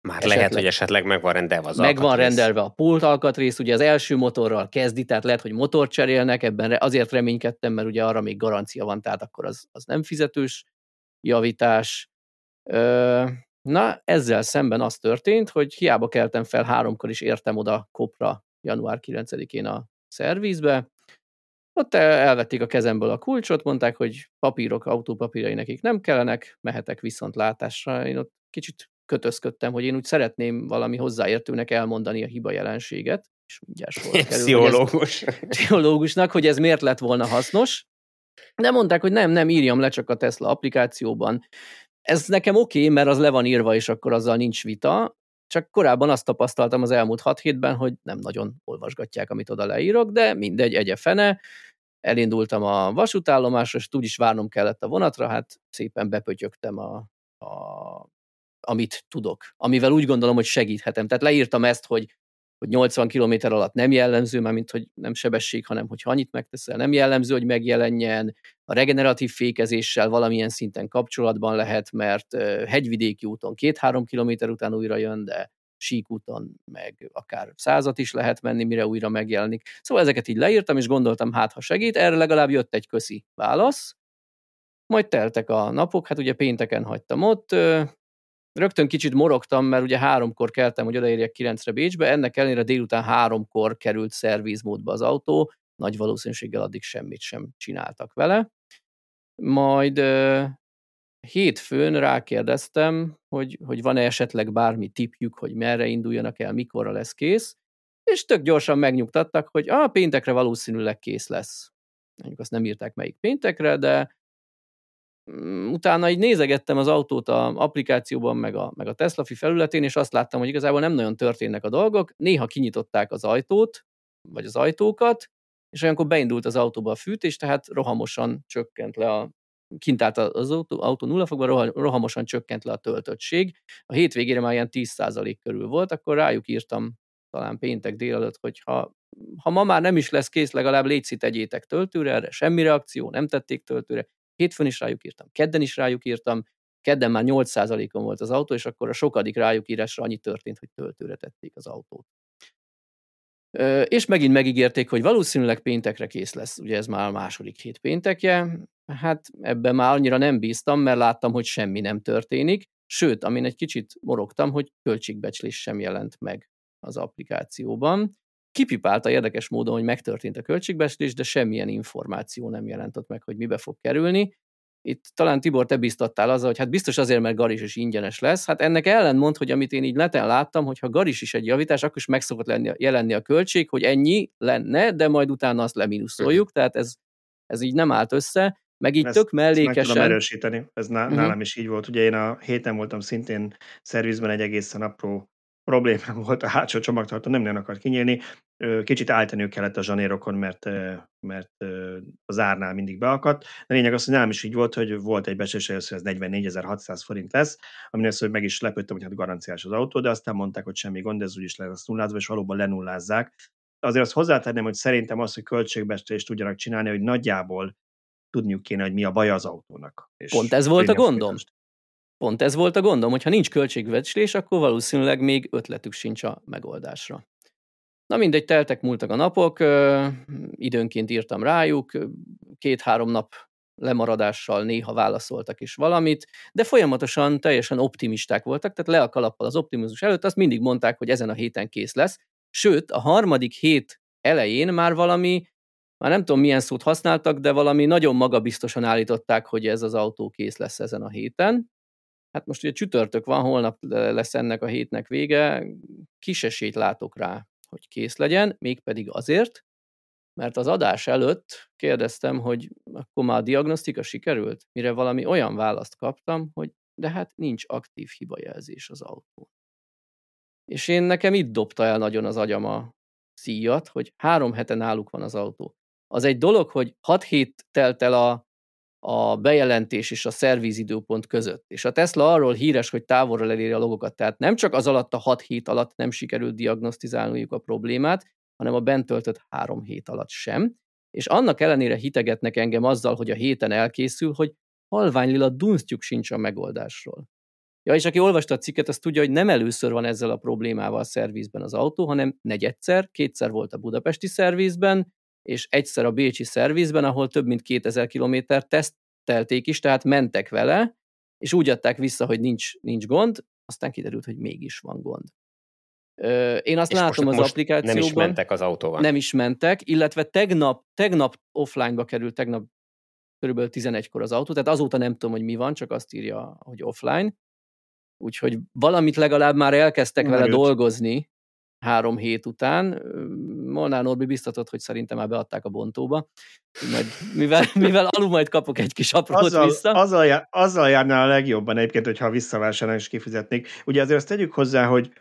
Már esetleg, lehet, hogy esetleg meg van rendelve az Meg van rendelve a pult alkatrész, ugye az első motorral kezdi, tehát lehet, hogy motor cserélnek, ebben azért reménykedtem, mert ugye arra még garancia van, tehát akkor az, az nem fizetős javítás. Ö, Na, ezzel szemben az történt, hogy hiába keltem fel háromkor is értem oda Kopra január 9-én a szervizbe, ott elvették a kezemből a kulcsot, mondták, hogy papírok, autópapírai nekik nem kellenek, mehetek viszont látásra. Én ott kicsit kötözködtem, hogy én úgy szeretném valami hozzáértőnek elmondani a hiba jelenséget, és mindjárt [laughs] kerül. Pszichológus. [laughs] Pszichológusnak, hogy ez miért lett volna hasznos. De mondták, hogy nem, nem, írjam le csak a Tesla applikációban, ez nekem oké, okay, mert az le van írva, és akkor azzal nincs vita, csak korábban azt tapasztaltam az elmúlt hat hétben, hogy nem nagyon olvasgatják, amit oda leírok, de mindegy, egye fene. Elindultam a vasútállomásra, és úgy is várnom kellett a vonatra, hát szépen bepötyögtem a, a amit tudok, amivel úgy gondolom, hogy segíthetem. Tehát leírtam ezt, hogy hogy 80 km alatt nem jellemző, mert mint hogy nem sebesség, hanem hogy annyit megteszel, nem jellemző, hogy megjelenjen. A regeneratív fékezéssel valamilyen szinten kapcsolatban lehet, mert hegyvidéki úton két-három kilométer után újra jön, de síkúton meg akár százat is lehet menni, mire újra megjelenik. Szóval ezeket így leírtam, és gondoltam, hát ha segít, erre legalább jött egy köszi válasz. Majd teltek a napok, hát ugye pénteken hagytam ott, Rögtön kicsit morogtam, mert ugye háromkor keltem, hogy odaérjek kilencre Bécsbe, ennek ellenére délután háromkor került szervizmódba az autó, nagy valószínűséggel addig semmit sem csináltak vele. Majd uh, hétfőn rákérdeztem, hogy, hogy van-e esetleg bármi tipjük, hogy merre induljanak el, mikorra lesz kész, és tök gyorsan megnyugtattak, hogy a ah, péntekre valószínűleg kész lesz. Mondjuk azt nem írták melyik péntekre, de utána így nézegettem az autót a applikációban, meg a, meg a Tesla Fi felületén, és azt láttam, hogy igazából nem nagyon történnek a dolgok. Néha kinyitották az ajtót, vagy az ajtókat, és olyankor beindult az autóba a fűtés, tehát rohamosan csökkent le a kint állt az autó, autó nulla fogva, rohamosan csökkent le a töltöttség. A hétvégére már ilyen 10% körül volt, akkor rájuk írtam talán péntek délelőtt, hogy ha, ha ma már nem is lesz kész, legalább létszi tegyétek töltőre, erre semmi reakció, nem tették töltőre, Hétfőn is rájuk írtam, kedden is rájuk írtam, kedden már 8%-on volt az autó, és akkor a sokadik rájuk írásra annyi történt, hogy töltőre tették az autót. És megint megígérték, hogy valószínűleg péntekre kész lesz. Ugye ez már a második hét péntekje. Hát ebben már annyira nem bíztam, mert láttam, hogy semmi nem történik. Sőt, amin egy kicsit morogtam, hogy költségbecslés sem jelent meg az applikációban. Kipipálta érdekes módon, hogy megtörtént a költségbecslés, de semmilyen információ nem jelentott meg, hogy mibe fog kerülni. Itt talán Tibor, te biztattál azzal, hogy hát biztos azért, mert Garis is ingyenes lesz. Hát ennek ellentmond, hogy amit én így neten láttam, hogy ha Garis is egy javítás, akkor is meg szokott lenni, jelenni a költség, hogy ennyi lenne, de majd utána azt leminuszoljuk, uh-huh. tehát ez, ez így nem állt össze. Meg így ezt, tök mellékesen... Ezt meg tudom erősíteni, ez nálam uh-huh. is így volt. Ugye én a héten voltam szintén szervizben egy egészen apró problémám [laughs] volt a hátsó csomagtartó, nem nagyon akart kinyílni. Kicsit állítani kellett a zsanérokon, mert, mert az árnál mindig beakadt. De lényeg az, hogy nem is így volt, hogy volt egy becslés, hogy ez 44.600 forint lesz, ami az, hogy meg is lepődtem, hogy hát garanciás az autó, de aztán mondták, hogy semmi gond, ez úgyis lesz nullázva, és valóban lenullázzák. Azért azt hozzátenném, hogy szerintem az, hogy költségbestést tudjanak csinálni, hogy nagyjából tudniuk kéne, hogy mi a baj az autónak. És Pont ez volt a gondom. Képest. Pont ez volt a gondom, hogy ha nincs költségvetésés, akkor valószínűleg még ötletük sincs a megoldásra. Na mindegy, teltek múltak a napok, időnként írtam rájuk, két-három nap lemaradással néha válaszoltak is valamit, de folyamatosan teljesen optimisták voltak, tehát le a kalappal az optimizmus előtt, azt mindig mondták, hogy ezen a héten kész lesz. Sőt, a harmadik hét elején már valami, már nem tudom milyen szót használtak, de valami nagyon magabiztosan állították, hogy ez az autó kész lesz ezen a héten. Hát most ugye csütörtök van, holnap lesz ennek a hétnek vége, kis esélyt látok rá, hogy kész legyen, mégpedig azért, mert az adás előtt kérdeztem, hogy akkor már a diagnosztika sikerült, mire valami olyan választ kaptam, hogy de hát nincs aktív hibajelzés az autón. És én nekem itt dobta el nagyon az agyam a szíjat, hogy három hete náluk van az autó. Az egy dolog, hogy hat hét telt el a, a bejelentés és a szervízidőpont között. És a Tesla arról híres, hogy távolról eléri a logokat. Tehát nem csak az alatt a hat hét alatt nem sikerült diagnosztizálniuk a problémát, hanem a bent töltött három hét alatt sem. És annak ellenére hitegetnek engem azzal, hogy a héten elkészül, hogy halvány lila dunsztjuk sincs a megoldásról. Ja, és aki olvasta a cikket, az tudja, hogy nem először van ezzel a problémával a szervizben az autó, hanem negyedszer, kétszer volt a budapesti szervizben, és egyszer a bécsi szervizben, ahol több mint 2000 kilométer tesztelték is, tehát mentek vele, és úgy adták vissza, hogy nincs, nincs gond, aztán kiderült, hogy mégis van gond. Én azt és látom most, az most applikációban. Nem is mentek az autóval. Nem is mentek, illetve tegnap, tegnap offline-ba került, tegnap körülbelül 11-kor az autó, tehát azóta nem tudom, hogy mi van, csak azt írja, hogy offline. Úgyhogy valamit legalább már elkezdtek nem vele dolgozni három hét után. Molnár Norbi biztatott, hogy szerintem már beadták a bontóba. Majd, mivel, [laughs] mivel alul majd kapok egy kis aprót azzal, vissza. Azzal, jár, azzal járnál a legjobban egyébként, hogyha visszavásárolnak és kifizetnék. Ugye azért azt tegyük hozzá, hogy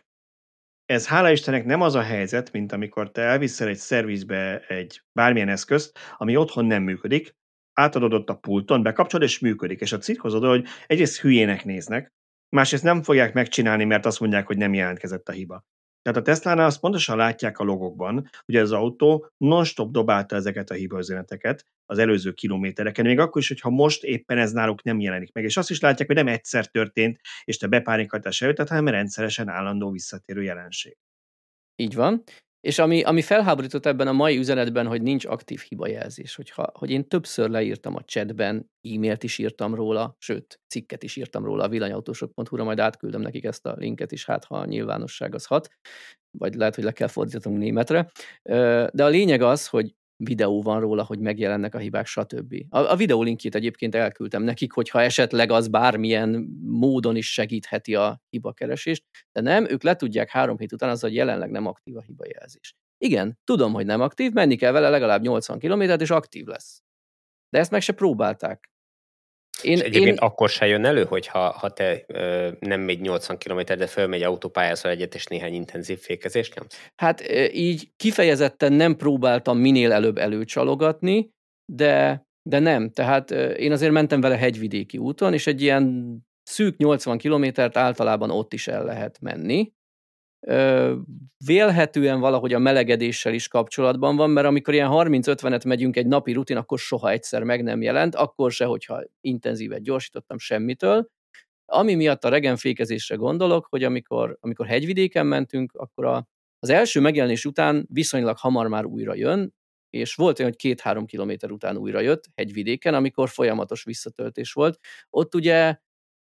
ez hála Istennek nem az a helyzet, mint amikor te elviszel egy szervizbe egy bármilyen eszközt, ami otthon nem működik, átadod ott a pulton, bekapcsolod és működik, és a cirkhoz oda, hogy egyrészt hülyének néznek, másrészt nem fogják megcsinálni, mert azt mondják, hogy nem jelentkezett a hiba. Tehát a Tesla-nál azt pontosan látják a logokban, hogy az autó non-stop dobálta ezeket a hibaüzeneteket az előző kilométereken, még akkor is, hogyha most éppen ez náluk nem jelenik meg. És azt is látják, hogy nem egyszer történt, és te bepánikoltás előtt, hanem rendszeresen állandó visszatérő jelenség. Így van. És ami, ami felháborított ebben a mai üzenetben, hogy nincs aktív hibajelzés, hogyha, hogy én többször leírtam a chatben, e-mailt is írtam róla, sőt, cikket is írtam róla a villanyautósok.hu-ra, majd átküldöm nekik ezt a linket is, hát ha a nyilvánosság az hat, vagy lehet, hogy le kell fordítatunk németre. De a lényeg az, hogy videó van róla, hogy megjelennek a hibák, stb. A, a videó linkjét egyébként elküldtem nekik, hogyha esetleg az bármilyen módon is segítheti a hibakeresést, de nem, ők le tudják három hét után az, hogy jelenleg nem aktív a hibajelzés. Igen, tudom, hogy nem aktív, menni kell vele legalább 80 km és aktív lesz. De ezt meg se próbálták. Én, és egyébként én... akkor se jön elő, hogy ha, ha te ö, nem megy 80 km, de fölmegy autópályázol egyet, és néhány intenzív fékezést nyomsz? Hát így kifejezetten nem próbáltam minél előbb előcsalogatni, de, de nem. Tehát én azért mentem vele hegyvidéki úton, és egy ilyen szűk 80 kilométert általában ott is el lehet menni vélhetően valahogy a melegedéssel is kapcsolatban van, mert amikor ilyen 30-50-et megyünk egy napi rutin, akkor soha egyszer meg nem jelent, akkor se, hogyha intenzívet gyorsítottam semmitől. Ami miatt a regenfékezésre gondolok, hogy amikor, amikor hegyvidéken mentünk, akkor a, az első megjelenés után viszonylag hamar már újra jön, és volt olyan, hogy két-három kilométer után újra jött hegyvidéken, amikor folyamatos visszatöltés volt. Ott ugye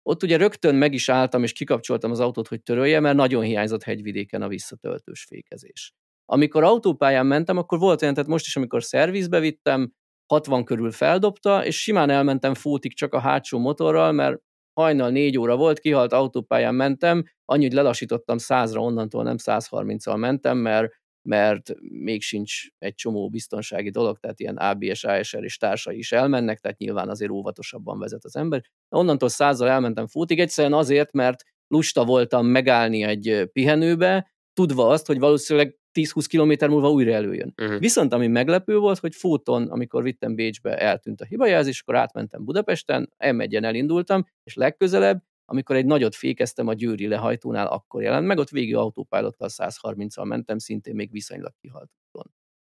ott ugye rögtön meg is álltam, és kikapcsoltam az autót, hogy törölje, mert nagyon hiányzott hegyvidéken a visszatöltős fékezés. Amikor autópályán mentem, akkor volt olyan, tehát most is, amikor szervizbe vittem, 60 körül feldobta, és simán elmentem fótig csak a hátsó motorral, mert hajnal 4 óra volt, kihalt autópályán mentem, annyit lelassítottam 100-ra, onnantól nem 130-al mentem, mert mert még sincs egy csomó biztonsági dolog, tehát ilyen ABS, ASR és társai is elmennek, tehát nyilván azért óvatosabban vezet az ember. Onnantól százal elmentem fútig, egyszerűen azért, mert lusta voltam megállni egy pihenőbe, tudva azt, hogy valószínűleg 10-20 km múlva újra előjön. Uh-huh. Viszont ami meglepő volt, hogy fóton, amikor vittem Bécsbe, eltűnt a hibajelzés, akkor átmentem Budapesten, m elindultam, és legközelebb amikor egy nagyot fékeztem a győri lehajtónál, akkor jelent meg, ott végig autópilottal 130-al mentem, szintén még viszonylag kihalt.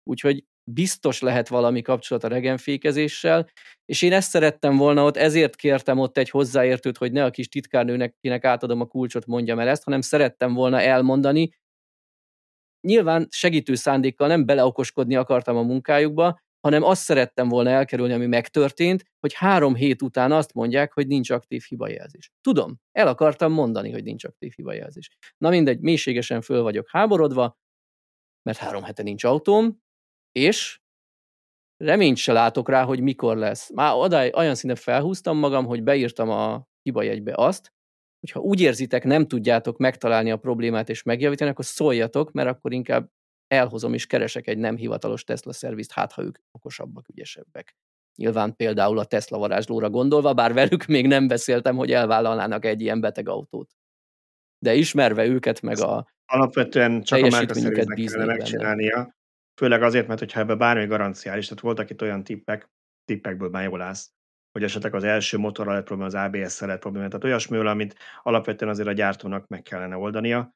Úgyhogy biztos lehet valami kapcsolat a regenfékezéssel, és én ezt szerettem volna ott, ezért kértem ott egy hozzáértőt, hogy ne a kis titkárnőnek, kinek átadom a kulcsot, mondjam el ezt, hanem szerettem volna elmondani. Nyilván segítő szándékkal nem beleokoskodni akartam a munkájukba, hanem azt szerettem volna elkerülni, ami megtörtént, hogy három hét után azt mondják, hogy nincs aktív hibajelzés. Tudom, el akartam mondani, hogy nincs aktív hibajelzés. Na mindegy, mélységesen föl vagyok háborodva, mert három hete nincs autóm, és reményt se látok rá, hogy mikor lesz. Már oda olyan szinte felhúztam magam, hogy beírtam a hibajegybe azt, hogy ha úgy érzitek, nem tudjátok megtalálni a problémát és megjavítani, akkor szóljatok, mert akkor inkább elhozom és keresek egy nem hivatalos Tesla szervizt, hát ha ők okosabbak, ügyesebbek. Nyilván például a Tesla varázslóra gondolva, bár velük még nem beszéltem, hogy elvállalnának egy ilyen beteg autót. De ismerve őket, meg a Alapvetően csak a márkaszerviznek kellene megcsinálnia, főleg azért, mert hogyha ebbe bármi garanciális, tehát voltak itt olyan tippek, tippekből már jól állsz, hogy esetleg az első motorral lett probléma, az ABS-szel lett probléma, tehát olyasmivel, amit alapvetően azért a gyártónak meg kellene oldania,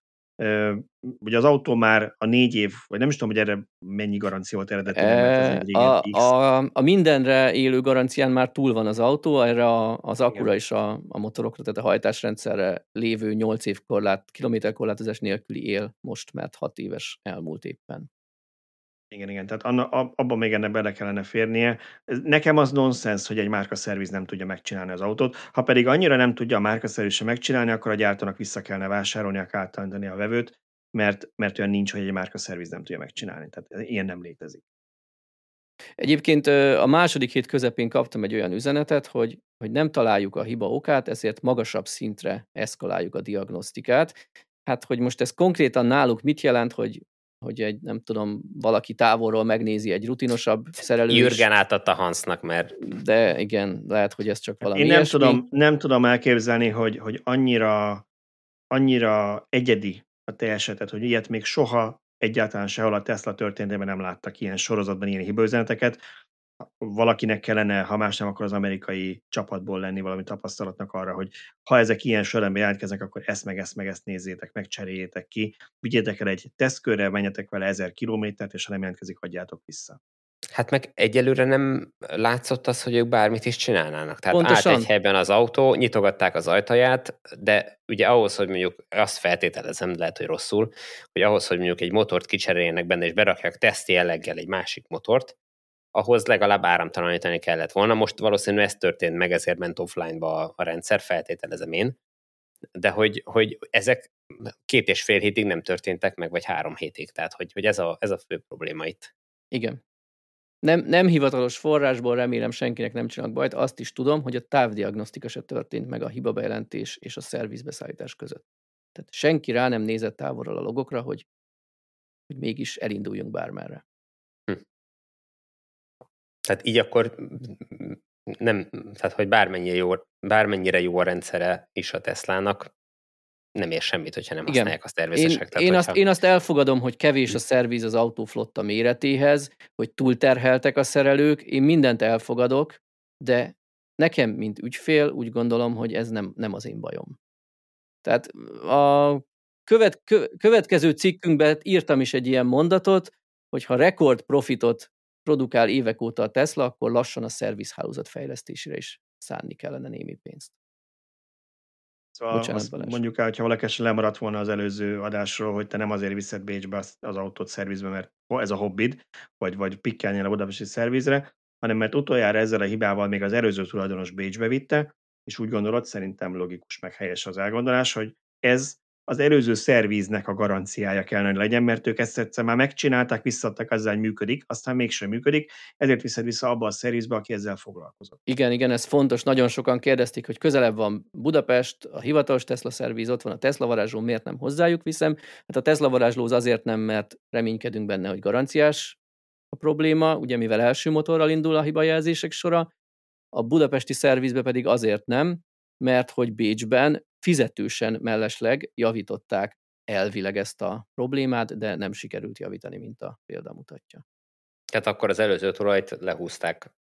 Ugye az autó már a négy év, vagy nem is tudom, hogy erre mennyi garancia volt eredetileg, ez a, a, a mindenre élő garancián már túl van az autó, erre a, az akkura és a, a motorokra, tehát a hajtásrendszerre lévő 8 év korlát, kilométerkorlátozás nélküli él most, mert 6 éves elmúlt éppen. Igen, igen, tehát anna, abban még ennek bele kellene férnie. Nekem az nonsens, hogy egy márka szerviz nem tudja megcsinálni az autót. Ha pedig annyira nem tudja a márka szerviz sem megcsinálni, akkor a gyártónak vissza kellene vásárolni, átállítani a vevőt, mert, mert olyan nincs, hogy egy márka szerviz nem tudja megcsinálni. Tehát ilyen nem létezik. Egyébként a második hét közepén kaptam egy olyan üzenetet, hogy, hogy nem találjuk a hiba okát, ezért magasabb szintre eszkaláljuk a diagnosztikát. Hát, hogy most ez konkrétan náluk mit jelent, hogy hogy egy, nem tudom, valaki távolról megnézi egy rutinosabb szerelő Jürgen átadta Hansnak, mert... De igen, lehet, hogy ez csak valami Én nem tudom, nem tudom elképzelni, hogy, hogy annyira, annyira egyedi a te esetet, hogy ilyet még soha egyáltalán sehol a Tesla történetében nem láttak ilyen sorozatban ilyen hibaüzeneteket, valakinek kellene, ha más nem, akkor az amerikai csapatból lenni valami tapasztalatnak arra, hogy ha ezek ilyen sorrendben jelentkeznek, akkor ezt meg ezt meg ezt nézzétek meg, cseréljétek ki, vigyétek el egy tesztkörre, menjetek vele ezer kilométert, és ha nem jelentkezik, adjátok vissza. Hát meg egyelőre nem látszott az, hogy ők bármit is csinálnának. Tehát Pontosan. állt egy helyben az autó, nyitogatták az ajtaját, de ugye ahhoz, hogy mondjuk azt feltételezem, lehet, hogy rosszul, hogy ahhoz, hogy mondjuk egy motort kicseréljenek benne, és berakják teszt jelleggel egy másik motort, ahhoz legalább áramtalanítani kellett volna. Most valószínűleg ez történt meg, ezért ment offline-ba a rendszer, feltételezem én. De hogy, hogy ezek két és fél hétig nem történtek meg, vagy három hétig. Tehát, hogy, hogy ez, a, ez a fő probléma itt. Igen. Nem, nem hivatalos forrásból remélem senkinek nem csinálok bajt, azt is tudom, hogy a távdiagnosztika se történt meg a hibabejelentés és a szervizbeszállítás között. Tehát senki rá nem nézett távolról a logokra, hogy, hogy mégis elinduljunk bármerre. Tehát így akkor nem, tehát hogy bármennyire jó, bármennyire jó a rendszere is a Teslának, nem ér semmit, hogyha nem Igen. használják a szervizesek. Én, tehát, én, hogyha... azt, én azt elfogadom, hogy kevés a szerviz az autóflotta méretéhez, hogy túlterheltek a szerelők, én mindent elfogadok, de nekem, mint ügyfél, úgy gondolom, hogy ez nem, nem az én bajom. Tehát a követ, következő cikkünkben írtam is egy ilyen mondatot, hogy ha rekord profitot produkál évek óta a Tesla, akkor lassan a szervizhálózat fejlesztésére is szánni kellene némi pénzt. Szóval Bocsánat, azt mondjuk el, hogyha valaki lemaradt volna az előző adásról, hogy te nem azért viszed Bécsbe az autót szervizbe, mert ez a hobbid, vagy, vagy pikkelnél a budapesti szervizre, hanem mert utoljára ezzel a hibával még az előző tulajdonos Bécsbe vitte, és úgy gondolod, szerintem logikus meg helyes az elgondolás, hogy ez az előző szervíznek a garanciája kellene, hogy legyen, mert ők ezt egyszer már megcsinálták, visszadtak azzal, hogy működik, aztán mégsem működik, ezért viszed vissza abba a szervizbe, aki ezzel foglalkozott. Igen, igen, ez fontos. Nagyon sokan kérdezték, hogy közelebb van Budapest, a hivatalos Tesla szerviz, ott van a Tesla varázsló, miért nem hozzájuk viszem? Hát a Tesla varázsló az azért nem, mert reménykedünk benne, hogy garanciás a probléma, ugye mivel első motorral indul a hibajelzések sora, a budapesti szervizbe pedig azért nem, mert hogy Bécsben fizetősen mellesleg javították elvileg ezt a problémát, de nem sikerült javítani, mint a példa mutatja. Tehát akkor az előző tulajt lehúzták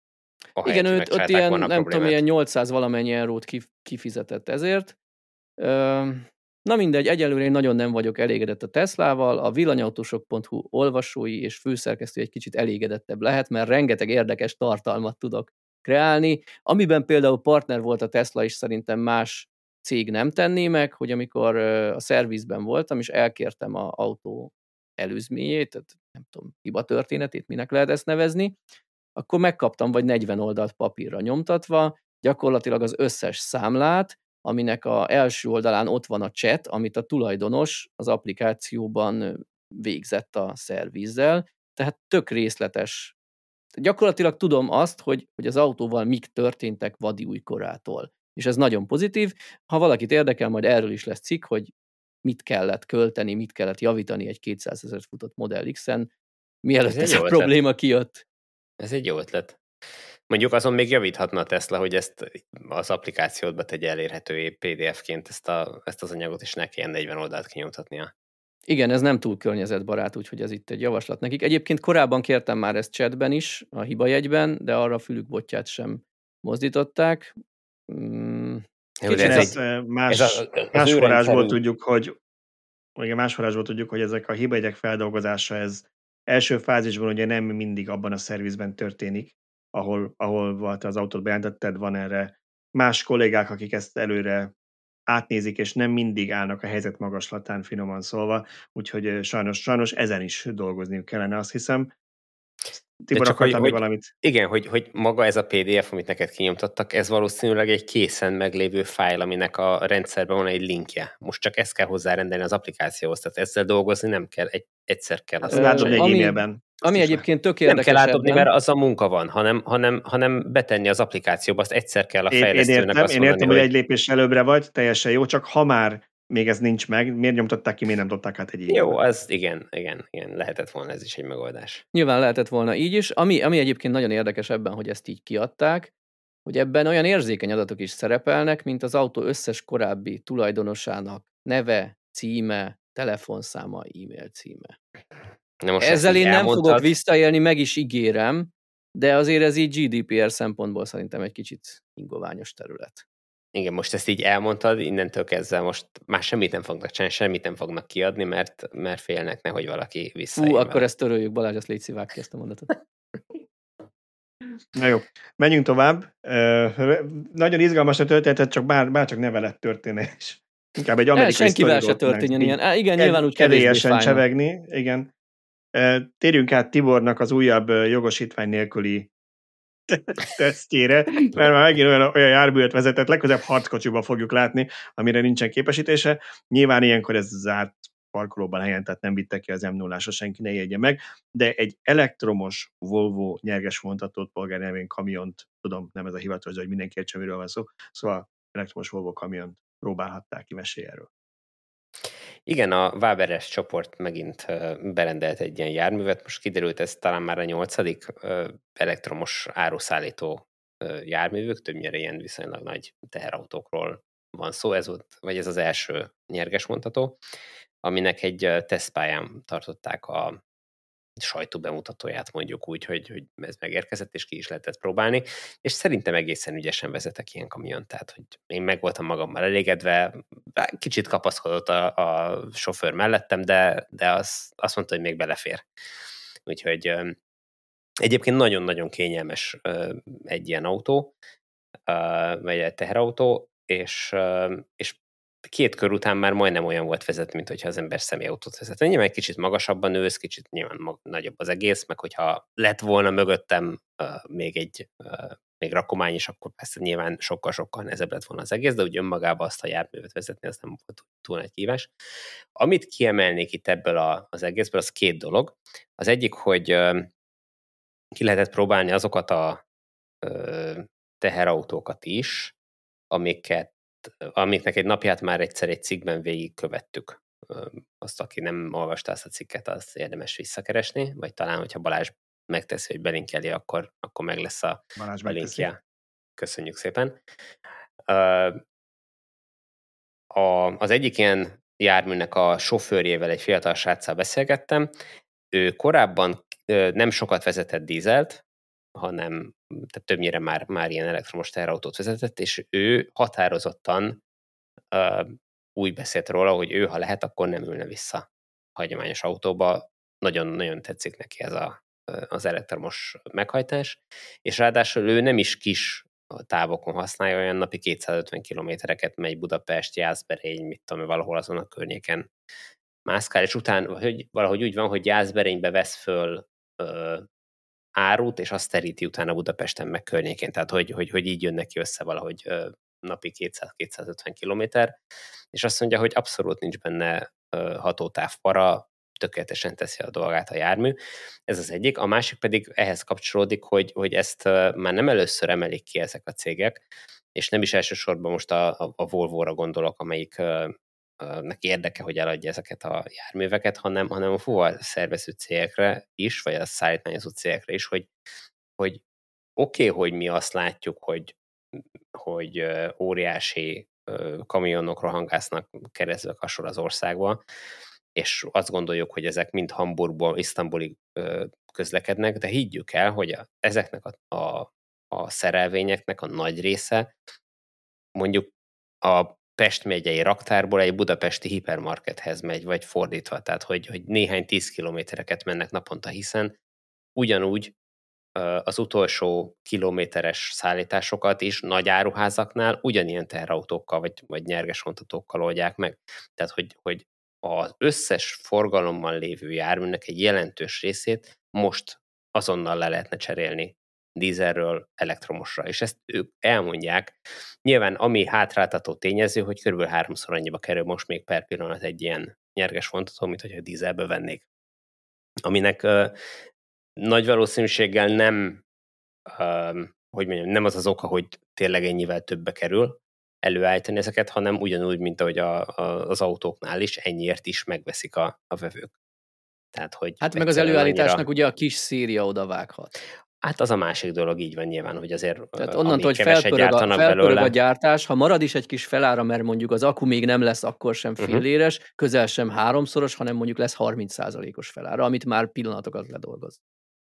a Igen, őt, ott ilyen, nem tudom, ilyen 800 valamennyi eurót kifizetett ezért. Na mindegy, egyelőre én nagyon nem vagyok elégedett a Teslával, a villanyautósok.hu olvasói és főszerkesztő egy kicsit elégedettebb lehet, mert rengeteg érdekes tartalmat tudok kreálni, amiben például partner volt a Tesla is szerintem más cég nem tenné meg, hogy amikor a szervizben voltam, és elkértem a autó előzményét, tehát nem tudom, hiba történetét, minek lehet ezt nevezni, akkor megkaptam vagy 40 oldalt papírra nyomtatva, gyakorlatilag az összes számlát, aminek a első oldalán ott van a chat, amit a tulajdonos az applikációban végzett a szervizzel, tehát tök részletes. Gyakorlatilag tudom azt, hogy, hogy az autóval mik történtek vadi újkorától. És ez nagyon pozitív. Ha valakit érdekel, majd erről is lesz cikk, hogy mit kellett költeni, mit kellett javítani egy 200 ezer futott Model X-en, mielőtt ez, ez a probléma kijött. Ez egy jó ötlet. Mondjuk azon még javíthatna a Tesla, hogy ezt az applikációdba tegye elérhető PDF-ként ezt, a, ezt az anyagot, és ne kelljen 40 oldalt kinyomtatnia. Igen, ez nem túl környezetbarát, úgyhogy ez itt egy javaslat nekik. Egyébként korábban kértem már ezt chatben is, a hibajegyben, de arra a fülük botját sem mozdították. Mm, ez, ez egy, más, ez a, az más forrásból tudjuk, hogy igen, más forrásból tudjuk, hogy ezek a hibajegyek feldolgozása, ez első fázisban ugye nem mindig abban a szervizben történik, ahol, ahol te az autót bejelentetted, van erre más kollégák, akik ezt előre átnézik, és nem mindig állnak a helyzet magaslatán, finoman szólva, úgyhogy sajnos, sajnos ezen is dolgozniuk kellene, azt hiszem. Tibor, csak hogy, hogy, valamit? Igen, hogy, hogy maga ez a PDF, amit neked kinyomtattak, ez valószínűleg egy készen meglévő fájl, aminek a rendszerben van egy linkje. Most csak ezt kell hozzárendelni az applikációhoz, tehát ezzel dolgozni nem kell, egy, egyszer kell. Azt látod egy e-mailben. Ami egyébként tök érdekes. Nem kell átadni, mert az a munka van, hanem, hanem, hanem betenni az applikációba, azt egyszer kell a fejlesztőnek én, én értem, azt én értem, hogy, hogy egy lépés előbbre vagy, teljesen jó, csak ha már még ez nincs meg, miért nyomtatták ki, miért nem dobták át egy így? Jó, az igen, igen, igen, lehetett volna ez is egy megoldás. Nyilván lehetett volna így is. Ami, ami egyébként nagyon érdekes ebben, hogy ezt így kiadták, hogy ebben olyan érzékeny adatok is szerepelnek, mint az autó összes korábbi tulajdonosának neve, címe, telefonszáma, e-mail címe. Na most Ezzel én nem fogok visszaélni, meg is ígérem, de azért ez így GDPR szempontból szerintem egy kicsit ingoványos terület. Igen, most ezt így elmondtad, innentől kezdve most már semmit nem fognak csinálni, semmit nem fognak kiadni, mert, mert félnek, nehogy valaki vissza. Ú, akkor ezt töröljük, Balázs, ezt légy szívák ki ezt a mondatot. [laughs] Na jó, menjünk tovább. Uh, nagyon izgalmas a történet, csak bár, bár csak neve lett történés. Inkább egy amerikai Senkivel se történjen ilyen. Á, igen, nyilván úgy kevésbé csevegni. Igen. Térjünk át Tibornak az újabb jogosítvány nélküli [laughs] tesztjére, mert már megint olyan, olyan járművet vezetett, legközelebb harckocsiba fogjuk látni, amire nincsen képesítése. Nyilván ilyenkor ez zárt parkolóban helyen, tehát nem vittek ki az m 0 senki ne jegye meg, de egy elektromos Volvo nyerges vontatót polgárnyelvén kamiont, tudom, nem ez a hivatalos, hogy mindenki értse, miről van szó, szóval elektromos Volvo kamiont próbálhatták ki, mesélj erről. Igen, a Waberes csoport megint berendelt egy ilyen járművet, most kiderült ez talán már a nyolcadik elektromos áruszállító járművük, többnyire ilyen viszonylag nagy teherautókról van szó, ez volt, vagy ez az első nyerges mondható, aminek egy tesztpályán tartották a sajtó bemutatóját mondjuk úgy, hogy, hogy ez megérkezett, és ki is lehetett próbálni, és szerintem egészen ügyesen vezetek ilyen kamion, tehát hogy én meg voltam magammal elégedve, kicsit kapaszkodott a, a sofőr mellettem, de, de az, azt mondta, hogy még belefér. Úgyhogy egyébként nagyon-nagyon kényelmes egy ilyen autó, vagy egy teherautó, és, és két kör után már majdnem olyan volt vezetni, mint hogyha az ember személyautót vezet. Nyilván egy kicsit magasabban nősz, kicsit nyilván mag- nagyobb az egész, meg hogyha lett volna mögöttem uh, még egy uh, még rakomány is, akkor persze nyilván sokkal-sokkal nehezebb lett volna az egész, de úgy önmagában azt a járművet vezetni, az nem volt túl nagy kívás. Amit kiemelnék itt ebből a, az egészből, az két dolog. Az egyik, hogy uh, ki lehetett próbálni azokat a uh, teherautókat is, amiket amiknek egy napját már egyszer egy cikkben végigkövettük. Azt, aki nem olvasta ezt a cikket, az érdemes visszakeresni, vagy talán, hogyha Balázs megteszi, hogy belinkeli, akkor, akkor meg lesz a, Balázs a linkje. Köszönjük szépen. A, az egyik ilyen járműnek a sofőrjével, egy fiatal sráccal beszélgettem. Ő korábban nem sokat vezetett dízelt, hanem tehát többnyire már, már ilyen elektromos teherautót vezetett, és ő határozottan uh, úgy beszélt róla, hogy ő, ha lehet, akkor nem ülne vissza hagyományos autóba. Nagyon-nagyon tetszik neki ez a, az elektromos meghajtás, és ráadásul ő nem is kis távokon használja, olyan napi 250 kilométereket megy Budapest, Jászberény, mit tudom, valahol azon a környéken mászkál, és utána hogy valahogy úgy van, hogy Jászberénybe vesz föl árut, és azt teríti utána Budapesten meg környékén, tehát hogy, hogy, hogy így jön neki össze valahogy napi 200-250 kilométer, és azt mondja, hogy abszolút nincs benne hatótávpara, tökéletesen teszi a dolgát a jármű. Ez az egyik. A másik pedig ehhez kapcsolódik, hogy, hogy ezt már nem először emelik ki ezek a cégek, és nem is elsősorban most a, a, a Volvo-ra gondolok, amelyik neki érdeke, hogy eladja ezeket a járműveket, hanem, hanem a fuvar szervező cégekre is, vagy a szállítmányozó cégekre is, hogy, hogy oké, okay, hogy mi azt látjuk, hogy, hogy óriási kamionok rohangásznak keresztül a az országban, és azt gondoljuk, hogy ezek mind Hamburgból, Isztambulig közlekednek, de higgyük el, hogy a, ezeknek a, a, a szerelvényeknek a nagy része mondjuk a Pest megyei raktárból egy budapesti hipermarkethez megy, vagy fordítva, tehát hogy, hogy néhány tíz kilométereket mennek naponta, hiszen ugyanúgy az utolsó kilométeres szállításokat is nagy áruházaknál ugyanilyen teherautókkal vagy, vagy nyerges vontatókkal oldják meg. Tehát, hogy, hogy az összes forgalommal lévő járműnek egy jelentős részét most azonnal le lehetne cserélni dízelről elektromosra, és ezt ők elmondják. Nyilván ami hátráltató tényező, hogy körülbelül háromszor annyiba kerül most még per pillanat egy ilyen nyerges vontató, mint hogyha dízelbe vennék. Aminek uh, nagy valószínűséggel nem, uh, hogy mondjam, nem az az oka, hogy tényleg ennyivel többbe kerül, előállítani ezeket, hanem ugyanúgy, mint ahogy a, a, az autóknál is, ennyiért is megveszik a, a vevők. Tehát, hogy hát meg az előállításnak annyira... ugye a kis szíria oda vághat. Hát az a másik dolog, így van nyilván, hogy azért Tehát onnantól, hogy felpörög, a, felpörög a gyártás, ha marad is egy kis felára, mert mondjuk az akku még nem lesz akkor sem mhm. filléres, uh-huh. közel sem háromszoros, hanem mondjuk lesz 30%-os felára, amit már pillanatokat ledolgoz.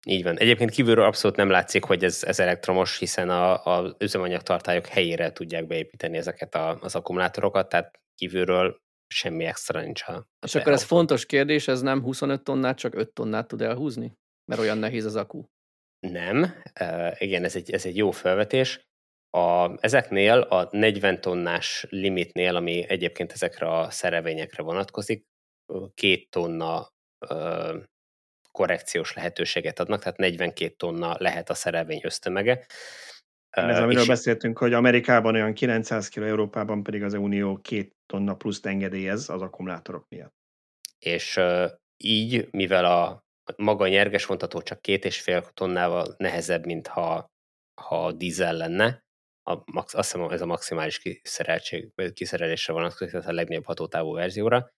Így van. Egyébként kívülről abszolút nem látszik, hogy ez, ez elektromos, hiszen a, üzemanyagtartályok helyére tudják beépíteni ezeket a, az akkumulátorokat, tehát kívülről semmi extra nincs. A És akkor ez fontos kérdés, ez nem 25 tonnát, csak 5 tonnát tud elhúzni? Mert olyan nehéz az akku. Nem. Igen, ez egy, ez egy jó felvetés. A, ezeknél a 40 tonnás limitnél, ami egyébként ezekre a szerevényekre vonatkozik, két tonna uh, korrekciós lehetőséget adnak, tehát 42 tonna lehet a szerelvény ösztömege. Ez, amiről és... beszéltünk, hogy Amerikában olyan 900 kg, Európában pedig az Unió két tonna plusz engedélyez az akkumulátorok miatt. És így, mivel a maga a nyerges vontató csak két és fél tonnával nehezebb, mint ha, ha a dízel lenne, a, azt hiszem ez a maximális kiszereltség, kiszerelésre vonatkozik, tehát a legnagyobb hatótávú verzióra.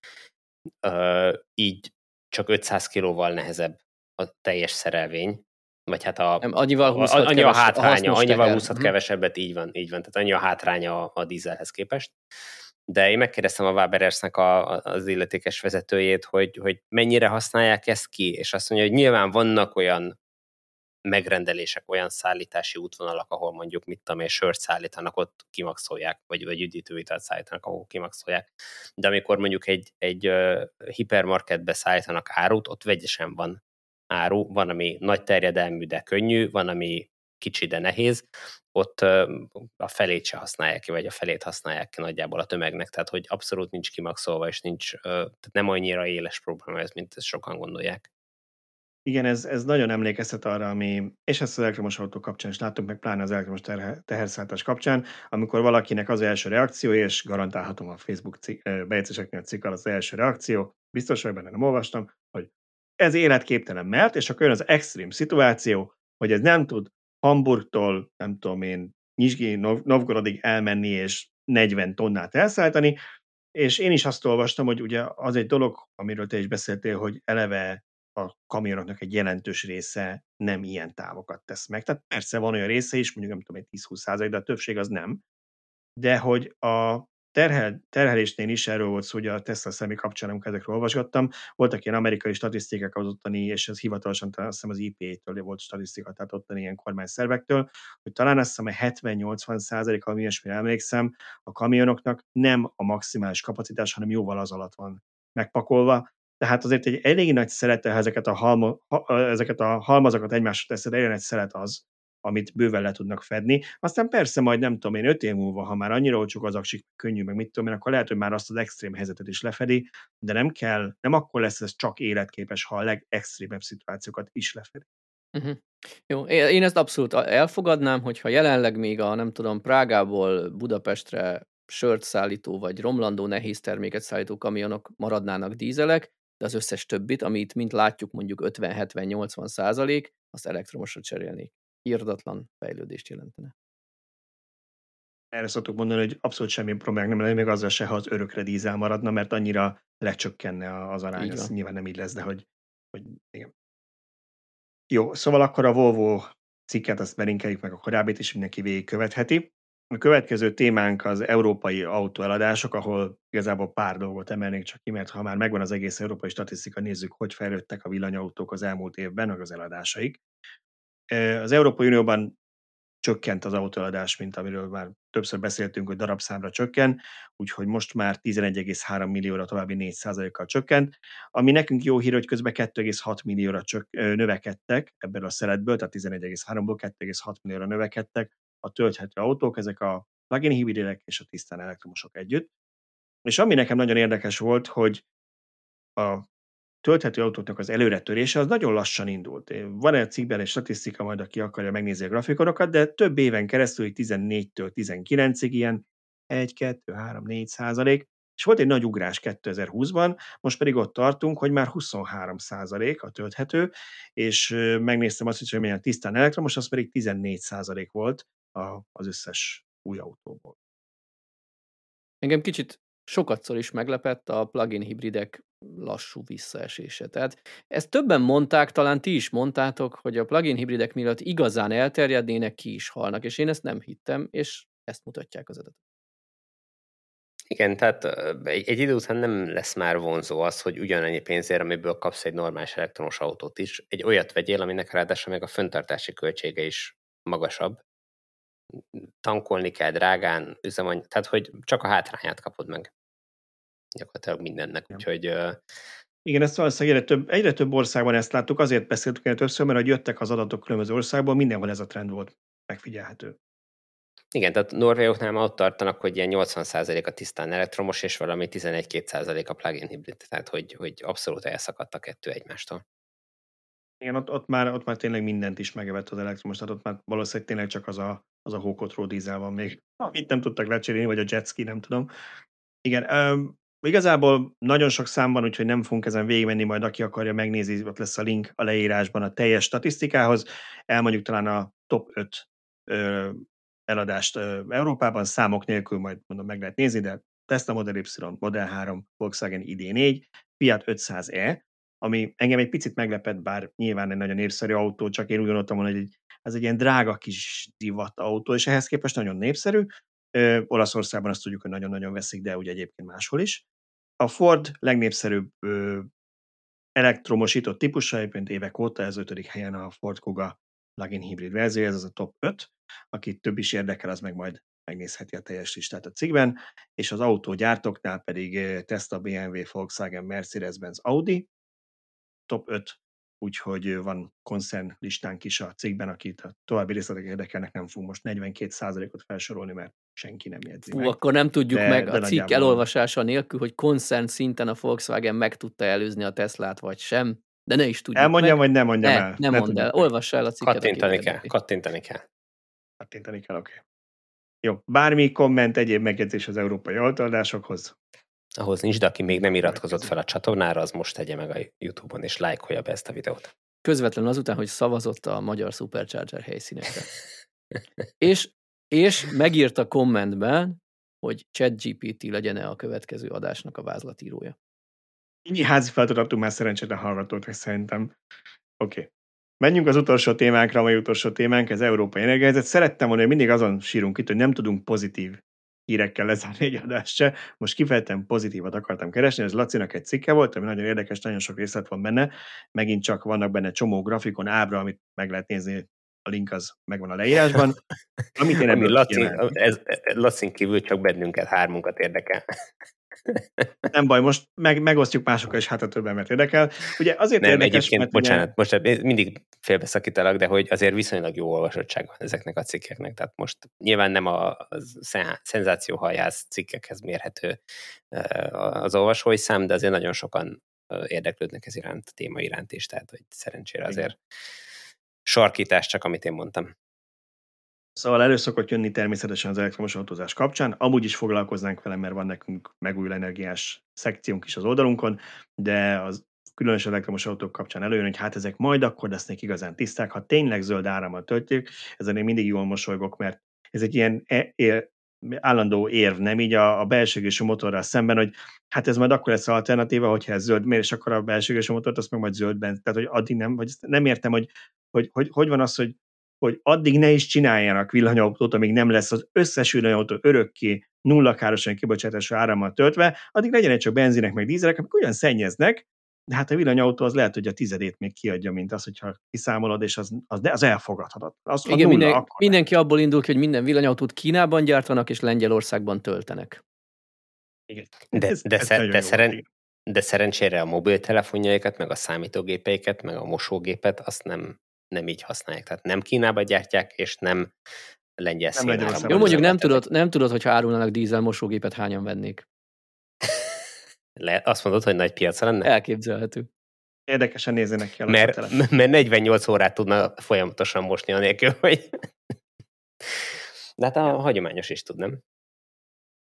Uh, így csak 500 kilóval nehezebb a teljes szerelvény, vagy hát a, Nem, annyival húzhat annyi keves, a hátránya, a annyival húzhat uh-huh. kevesebbet, így van, így van, tehát annyi a hátránya a, a dízelhez képest. De én megkérdeztem a Waberersnek a, az illetékes vezetőjét, hogy, hogy mennyire használják ezt ki, és azt mondja, hogy nyilván vannak olyan megrendelések, olyan szállítási útvonalak, ahol mondjuk mit tudom én, sört szállítanak, ott kimaxolják, vagy, vagy üdítőitalt szállítanak, ahol kimaxolják. De amikor mondjuk egy, egy uh, hipermarketbe szállítanak árut, ott vegyesen van áru, van, ami nagy terjedelmű, de könnyű, van, ami kicsi, de nehéz, ott a felét se használják ki, vagy a felét használják ki nagyjából a tömegnek, tehát hogy abszolút nincs kimaxolva, és nincs, tehát nem annyira éles probléma ez, mint ezt sokan gondolják. Igen, ez, ez nagyon emlékeztet arra, ami, és ezt az elektromos autó kapcsán is láttuk, meg pláne az elektromos teherszállítás kapcsán, amikor valakinek az első reakció, és garantálhatom a Facebook bejegyzéseknél a cikk az első reakció, biztos vagy benne nem olvastam, hogy ez életképtelen, mert, és akkor jön az extrém szituáció, hogy ez nem tud Hamburgtól, nem tudom én, Nyizsgi Novgorodig elmenni és 40 tonnát elszállítani, és én is azt olvastam, hogy ugye az egy dolog, amiről te is beszéltél, hogy eleve a kamionoknak egy jelentős része nem ilyen távokat tesz meg. Tehát persze van olyan része is, mondjuk nem tudom, egy 10-20 százalék, de a többség az nem. De hogy a terhel, terhelésnél is erről volt szó, hogy a Tesla személy kapcsán, amikor ezekről olvasgattam, voltak ilyen amerikai statisztikák az ottani, és ez hivatalosan azt hiszem az IPA-től volt statisztika, tehát ottani ilyen kormányszervektől, hogy talán azt hiszem, hogy 70-80 százalék, ami ilyesmire emlékszem, a kamionoknak nem a maximális kapacitás, hanem jóval az alatt van megpakolva, tehát azért egy elég nagy szelete, ha ezeket a, halmo, ha, ezeket a halmazokat egymásra teszed, elég nagy szelet az, amit bőven le tudnak fedni. Aztán persze majd nem tudom én, öt év múlva, ha már annyira olcsók az aksik, könnyű, meg mit tudom én, akkor lehet, hogy már azt az extrém helyzetet is lefedi, de nem kell, nem akkor lesz ez csak életképes, ha a legextrémebb szituációkat is lefedi. Uh-huh. Jó, én ezt abszolút elfogadnám, hogyha jelenleg még a, nem tudom, Prágából Budapestre sört szállító vagy romlandó nehéz terméket szállító kamionok maradnának dízelek, de az összes többit, amit mint látjuk mondjuk 50-70-80 százalék, azt elektromosra cserélnék. Írdatlan fejlődést jelentene. Erre szoktuk mondani, hogy abszolút semmi problémák nem lenne, még azzal se, ha az örökre dízel maradna, mert annyira lecsökkenne az arány. Ez nyilván nem így lesz, de hogy, hogy igen. Jó, szóval akkor a Volvo cikket azt belinkeljük meg a korábbit, és mindenki végigkövetheti. A következő témánk az európai autóeladások, ahol igazából pár dolgot emelnék csak ki, mert ha már megvan az egész európai statisztika, nézzük, hogy fejlődtek a villanyautók az elmúlt évben, meg az eladásaik. Az Európai Unióban csökkent az autóeladás, mint amiről már többször beszéltünk, hogy darabszámra csökken, úgyhogy most már 11,3 millióra további 4%-kal csökkent, ami nekünk jó hír, hogy közben 2,6 millióra csök, növekedtek ebből a szeletből, tehát 11,3-ból 2,6 millióra növekedtek a tölthető autók, ezek a plug-in hibridek és a tisztán elektromosok együtt. És ami nekem nagyon érdekes volt, hogy a tölthető autóknak az előretörése az nagyon lassan indult. Van egy cikkben egy statisztika, majd aki akarja megnézni a grafikonokat, de több éven keresztül, 14-től 19-ig ilyen 1, 2, 3, 4 százalék, és volt egy nagy ugrás 2020-ban, most pedig ott tartunk, hogy már 23 százalék a tölthető, és megnéztem azt, hogy milyen tisztán elektromos, az pedig 14 százalék volt az összes új autóból. Engem kicsit sokatszor is meglepett a plug-in hibridek lassú visszaesése. Tehát ezt többen mondták, talán ti is mondtátok, hogy a plug-in hibridek miatt igazán elterjednének, ki is halnak, és én ezt nem hittem, és ezt mutatják az adatok. Igen, tehát egy, idő után nem lesz már vonzó az, hogy ugyanannyi pénzért, amiből kapsz egy normális elektromos autót is, egy olyat vegyél, aminek ráadásul meg a föntartási költsége is magasabb. Tankolni kell drágán, üzemany, tehát hogy csak a hátrányát kapod meg gyakorlatilag mindennek, úgyhogy... Igen, ezt valószínűleg egyre több, egyre több országban ezt láttuk, azért beszéltük el többször, mert hogy jöttek az adatok különböző országból, mindenhol ez a trend volt megfigyelhető. Igen, tehát Norvégoknál már ott tartanak, hogy ilyen 80% a tisztán elektromos, és valami 11-2% a plug-in hibrid, tehát hogy, hogy abszolút elszakadt a kettő egymástól. Igen, ott, ott, már, ott már tényleg mindent is megevett az elektromos, tehát ott már valószínűleg tényleg csak az a, az a hókotró dízel van még, amit nem tudtak lecserélni, vagy a jetski, nem tudom. Igen, Igazából nagyon sok szám van, úgyhogy nem fogunk ezen végigmenni, majd aki akarja megnézni, ott lesz a link a leírásban a teljes statisztikához. Elmondjuk talán a top 5 ö, eladást ö, Európában, számok nélkül majd mondom meg lehet nézni, de Tesla Model Y, Model 3, Volkswagen ID4, Fiat 500e, ami engem egy picit meglepett, bár nyilván egy nagyon népszerű autó, csak én úgy gondoltam hogy ez egy ilyen drága kis divat autó, és ehhez képest nagyon népszerű. Olaszországban azt tudjuk, hogy nagyon-nagyon veszik, de ugye egyébként máshol is. A Ford legnépszerűbb elektromosított típusa, egyébként évek óta, ez ötödik helyen a Ford Kuga plug-in hibrid verzió, ez az a top 5, akit több is érdekel, az meg majd megnézheti a teljes listát a cikkben, és az autógyártóknál pedig Tesla, BMW, Volkswagen, Mercedes-Benz, Audi, top 5, úgyhogy van koncern listánk is a cikkben, akit a további részletek érdekelnek, nem fog most 42%-ot felsorolni, mert senki nem jegyzi Fú, meg. akkor nem tudjuk de, meg de a cikk elolvasása nélkül, hogy koncern szinten a Volkswagen meg tudta előzni a Teslát, vagy sem, de ne is tudjuk Elmondjam, meg. vagy nem mondjam ne, el? Nem ne mondd el, olvassa el a cikket. Kattintani kell, kattintani kell. Kattintani kell, oké. Okay. Jó, bármi komment, egyéb megjegyzés az európai oltalásokhoz? Ahhoz nincs, de aki még nem iratkozott fel a csatornára, az most tegye meg a Youtube-on, és lájkolja be ezt a videót. Közvetlenül azután, hogy szavazott a magyar Supercharger helyszínekre. és és megírta kommentben, hogy ChatGPT legyen-e a következő adásnak a vázlatírója. Ennyi házi feladatunk már szerencsétlen hallgatót, szerintem. Oké. Okay. Menjünk az utolsó témánkra, vagy utolsó témánk, ez európai energiáhelyzet. Szerettem volna, hogy mindig azon sírunk itt, hogy nem tudunk pozitív hírekkel lezárni egy adást se. Most kifejezetten pozitívat akartam keresni, ez Lacinak egy cikke volt, ami nagyon érdekes, nagyon sok részlet van benne. Megint csak vannak benne csomó grafikon, ábra, amit meg lehet nézni, a link az megvan a leírásban. Amit én ebből Laci, ez, Lacin kívül csak bennünket, hármunkat érdekel. Nem baj, most meg, megosztjuk másokkal, és hát a több embert érdekel. Ugye azért nem, érdekes, egyébként, mert bocsánat, ugye... most hát mindig félbeszakítalak, de hogy azért viszonylag jó olvasottság van ezeknek a cikkeknek. Tehát most nyilván nem a szenzációhajász cikkekhez mérhető az olvasói szám, de azért nagyon sokan érdeklődnek ez iránt, a téma iránt is, tehát hogy szerencsére azért sarkítás csak, amit én mondtam. Szóval elő szokott jönni természetesen az elektromos autózás kapcsán, amúgy is foglalkoznánk vele, mert van nekünk megújuló energiás szekciónk is az oldalunkon, de az különösen elektromos autók kapcsán előjön, hogy hát ezek majd akkor lesznek igazán tiszták, ha tényleg zöld árammal töltjük, ezen én mindig jól mosolygok, mert ez egy ilyen e- e- állandó érv, nem így a, a belsőgésű motorral szemben, hogy hát ez majd akkor lesz alternatíva, hogyha ez zöld, miért és akkor a belsőgésű motort azt meg majd zöldben, tehát hogy addig nem, vagy nem értem, hogy hogy, hogy hogy van az, hogy hogy addig ne is csináljanak villanyautót, amíg nem lesz az összes villanyautó örökké nulla károsan kibocsátású árammal töltve, addig legyen csak benzinek meg dízelek, amik olyan szennyeznek, de hát a villanyautó az lehet, hogy a tizedét még kiadja, mint az, hogyha kiszámolod, és az, az, az elfogadhatat. Az, Igen, nulla, minden, akkor mindenki nem. abból indul hogy minden villanyautót Kínában gyártanak, és Lengyelországban töltenek. Igen. De, ez, de, ez de, szeren, de szerencsére a mobiltelefonjaikat, meg a számítógépeiket, meg a mosógépet, azt nem nem így használják. Tehát nem Kínába gyártják, és nem lengyel szénáram. Jó, mondjuk nem tudod, nem tudod, hogyha árulnának dízel mosógépet, hányan vennék. Le, azt mondod, hogy nagy piaca lenne? Elképzelhető. Érdekesen nézzenek ki a mert, mert 48 órát tudna folyamatosan mosni a nélkül, [laughs] hogy... De hát a hagyományos is tud, nem?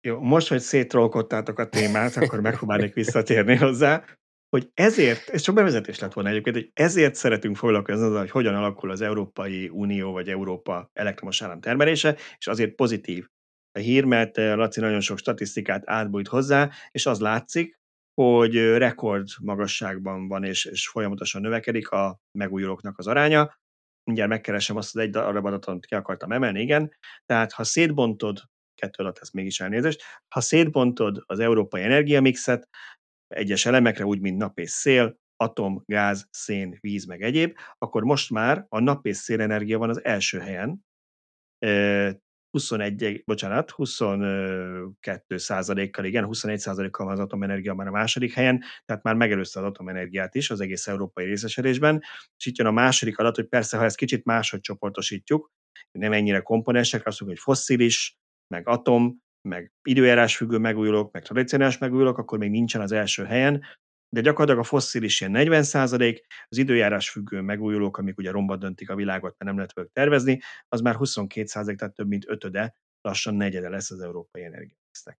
Jó, most, hogy szétrolkodtátok a témát, akkor megpróbálnék visszatérni hozzá hogy ezért, ez csak bevezetés lett volna egyébként, hogy ezért szeretünk foglalkozni azzal, hogy hogyan alakul az Európai Unió vagy Európa elektromos áram termelése, és azért pozitív a hír, mert eh, Laci nagyon sok statisztikát átbújt hozzá, és az látszik, hogy rekord magasságban van, és, és folyamatosan növekedik a megújulóknak az aránya. Mindjárt megkeresem azt az egy darab adatot, ki akartam emelni, igen. Tehát ha szétbontod, kettő adat, ez mégis elnézést, ha szétbontod az európai energiamixet, egyes elemekre, úgy, mint nap és szél, atom, gáz, szén, víz, meg egyéb, akkor most már a nap és szélenergia van az első helyen, 21, bocsánat, 22 százalékkal, igen, 21 százalékkal van az atomenergia már a második helyen, tehát már megelőzte az atomenergiát is az egész európai részesedésben, és itt jön a második adat, hogy persze, ha ezt kicsit máshogy csoportosítjuk, nem ennyire komponensek, azt mondjuk, hogy fosszilis, meg atom, meg időjárás függő megújulók, meg tradicionális megújulók, akkor még nincsen az első helyen, de gyakorlatilag a fosszilis ilyen 40% az időjárás függő megújulók, amik ugye romba döntik a világot, mert nem lehet velük tervezni, az már 22 tehát több mint ötöde, lassan negyede lesz az európai energiasznek.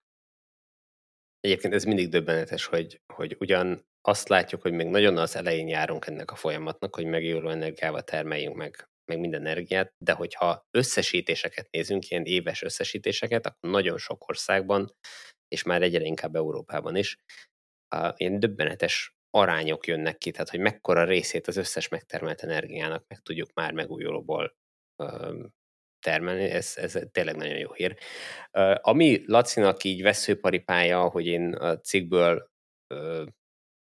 Egyébként ez mindig döbbenetes, hogy, hogy ugyan azt látjuk, hogy még nagyon az elején járunk ennek a folyamatnak, hogy megújuló energiával termeljünk meg meg minden energiát, de hogyha összesítéseket nézünk, ilyen éves összesítéseket, akkor nagyon sok országban, és már egyre inkább Európában is, ilyen döbbenetes arányok jönnek ki, tehát hogy mekkora részét az összes megtermelt energiának meg tudjuk már megújulóból termelni, ez, ez tényleg nagyon jó hír. Ami Lacinak így veszőparipája, hogy én a cikkből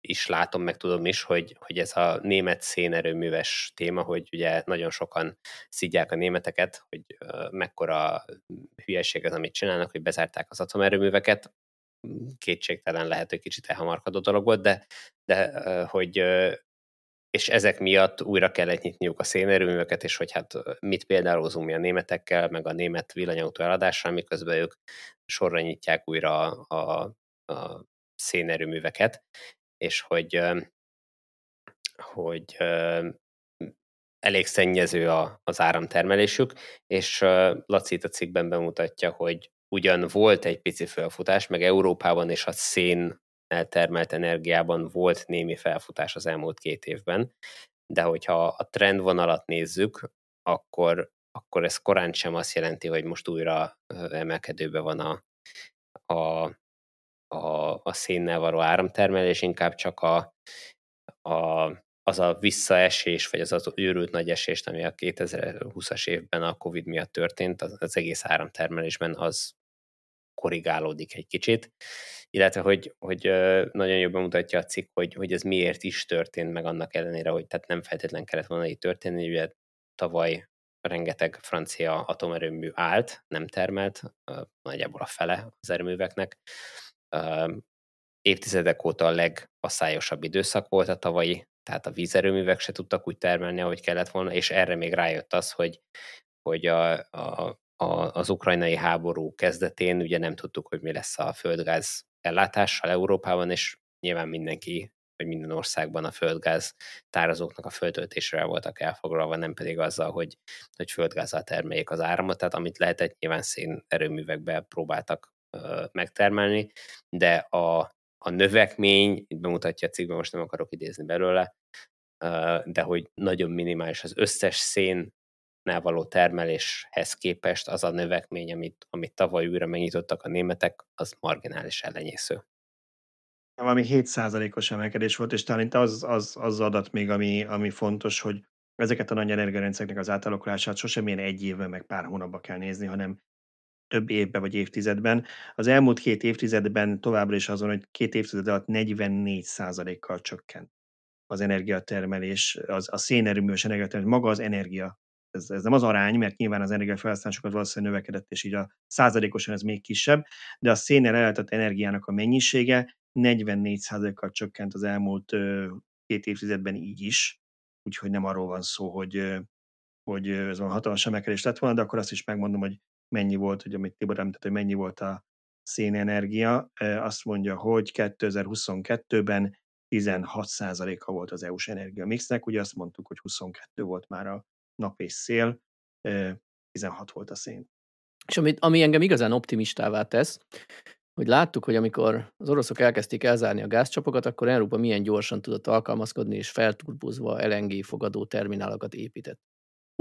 is látom, meg tudom is, hogy, hogy ez a német szénerőműves téma, hogy ugye nagyon sokan szidják a németeket, hogy mekkora hülyeség az, amit csinálnak, hogy bezárták az atomerőműveket. Kétségtelen lehet, hogy kicsit elhamarkadó dolog volt, de, de hogy és ezek miatt újra kellett nyitniuk a szénerőműveket, és hogy hát mit példálozunk mi a németekkel, meg a német villanyautó eladással, miközben ők sorra nyitják újra a, a szénerőműveket, és hogy, hogy elég szennyező a, az áramtermelésük, és Laci a cikkben bemutatja, hogy ugyan volt egy pici felfutás, meg Európában és a szén eltermelt energiában volt némi felfutás az elmúlt két évben, de hogyha a trendvonalat nézzük, akkor, akkor ez korán sem azt jelenti, hogy most újra emelkedőben van a, a, a, a szénnel való áramtermelés, inkább csak a, a, az a visszaesés, vagy az az őrült nagy esést, ami a 2020-as évben a Covid miatt történt, az, az egész áramtermelésben az korrigálódik egy kicsit, illetve hogy, hogy nagyon jobban mutatja a cikk, hogy, hogy ez miért is történt meg annak ellenére, hogy tehát nem feltétlen kellett volna így történni, ugye tavaly rengeteg francia atomerőmű állt, nem termelt, nagyjából a fele az erőműveknek. Évtizedek óta a legaszályosabb időszak volt a tavalyi, tehát a vízerőművek se tudtak úgy termelni, ahogy kellett volna, és erre még rájött az, hogy, hogy a, a, a, az ukrajnai háború kezdetén ugye nem tudtuk, hogy mi lesz a földgáz ellátással Európában, és nyilván mindenki vagy minden országban a földgáz tározóknak a földtöltésre voltak elfoglalva, nem pedig azzal, hogy, hogy földgázzal termeljék az áramot, tehát amit lehetett, nyilván szén erőművekbe próbáltak megtermelni, de a, a növekmény, itt bemutatja a cikkben, most nem akarok idézni belőle, de hogy nagyon minimális az összes szén való termeléshez képest az a növekmény, amit, amit tavaly újra megnyitottak a németek, az marginális ellenyésző valami 7%-os emelkedés volt, és talán itt az, az, az adat még, ami, ami fontos, hogy ezeket a nagy energiarendszereknek az átalakulását sosem ilyen egy évben, meg pár hónapba kell nézni, hanem több évben vagy évtizedben. Az elmúlt két évtizedben továbbra is azon, hogy két évtized alatt 44%-kal csökkent az energiatermelés, az, a szénerőműves energiatermelés, maga az energia. Ez, ez nem az arány, mert nyilván az energiafelhasználásokat valószínűleg növekedett, és így a százalékosan ez még kisebb, de a szénnel ellátott energiának a mennyisége 44%-kal csökkent az elmúlt két évtizedben így is, úgyhogy nem arról van szó, hogy, hogy ez van hatalmas emelkedés lett volna, de akkor azt is megmondom, hogy mennyi volt, hogy amit Tibor említett, hogy mennyi volt a szénenergia. Azt mondja, hogy 2022-ben 16%-a volt az EU-s energiamixnek, ugye azt mondtuk, hogy 22 volt már a nap és szél, 16 volt a szén. És ami, ami engem igazán optimistává tesz, hogy láttuk, hogy amikor az oroszok elkezdték elzárni a gázcsapokat, akkor Európa milyen gyorsan tudott alkalmazkodni, és felturbozva LNG fogadó terminálokat épített.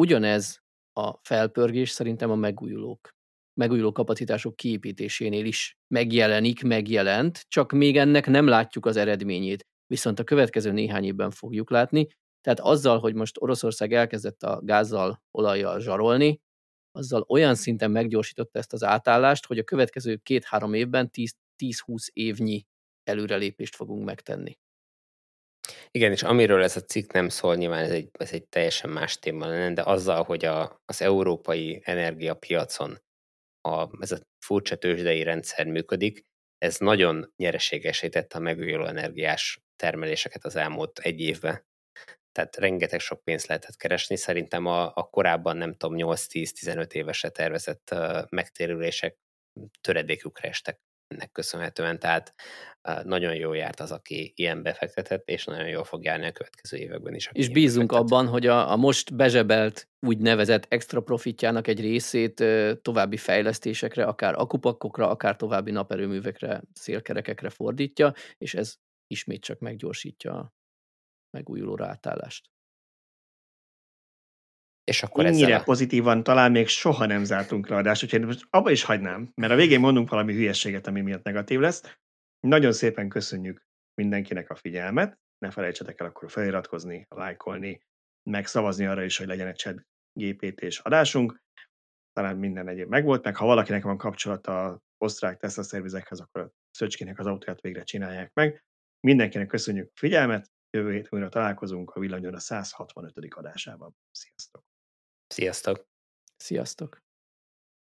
Ugyanez a felpörgés szerintem a megújulók megújuló kapacitások kiépítésénél is megjelenik, megjelent, csak még ennek nem látjuk az eredményét. Viszont a következő néhány évben fogjuk látni. Tehát azzal, hogy most Oroszország elkezdett a gázzal, olajjal zsarolni, azzal olyan szinten meggyorsította ezt az átállást, hogy a következő két-három évben 10-20 évnyi előrelépést fogunk megtenni. Igen, és amiről ez a cikk nem szól, nyilván ez egy, ez egy teljesen más téma lenne, de azzal, hogy a, az európai energiapiacon a, ez a furcsa tőzsdei rendszer működik, ez nagyon nyereségesítette a megújuló energiás termeléseket az elmúlt egy évben tehát rengeteg sok pénzt lehetett keresni. Szerintem a, a korábban, nem tudom, 8-10-15 évesre tervezett uh, megtérülések töredékükre estek ennek köszönhetően, tehát nagyon jó járt az, aki ilyen befektetett, és nagyon jól fog járni a következő években is. És bízunk abban, hogy a, a most bezsebelt úgynevezett extra profitjának egy részét további fejlesztésekre, akár akupakokra, akár további naperőművekre, szélkerekekre fordítja, és ez ismét csak meggyorsítja megújuló rátállást. És akkor Ennyire a... pozitívan talán még soha nem zártunk le adást, úgyhogy most abba is hagynám, mert a végén mondunk valami hülyességet, ami miatt negatív lesz. Nagyon szépen köszönjük mindenkinek a figyelmet, ne felejtsetek el akkor feliratkozni, lájkolni, meg szavazni arra is, hogy legyen egy chat gpt és adásunk. Talán minden egyéb megvolt, meg ha valakinek van kapcsolata a osztrák Tesla szervizekhez, akkor a Szöcskének az autóját végre csinálják meg. Mindenkinek köszönjük a figyelmet, Jövő hét újra találkozunk a Villanyóra 165. adásában. Sziasztok! Sziasztok! Sziasztok!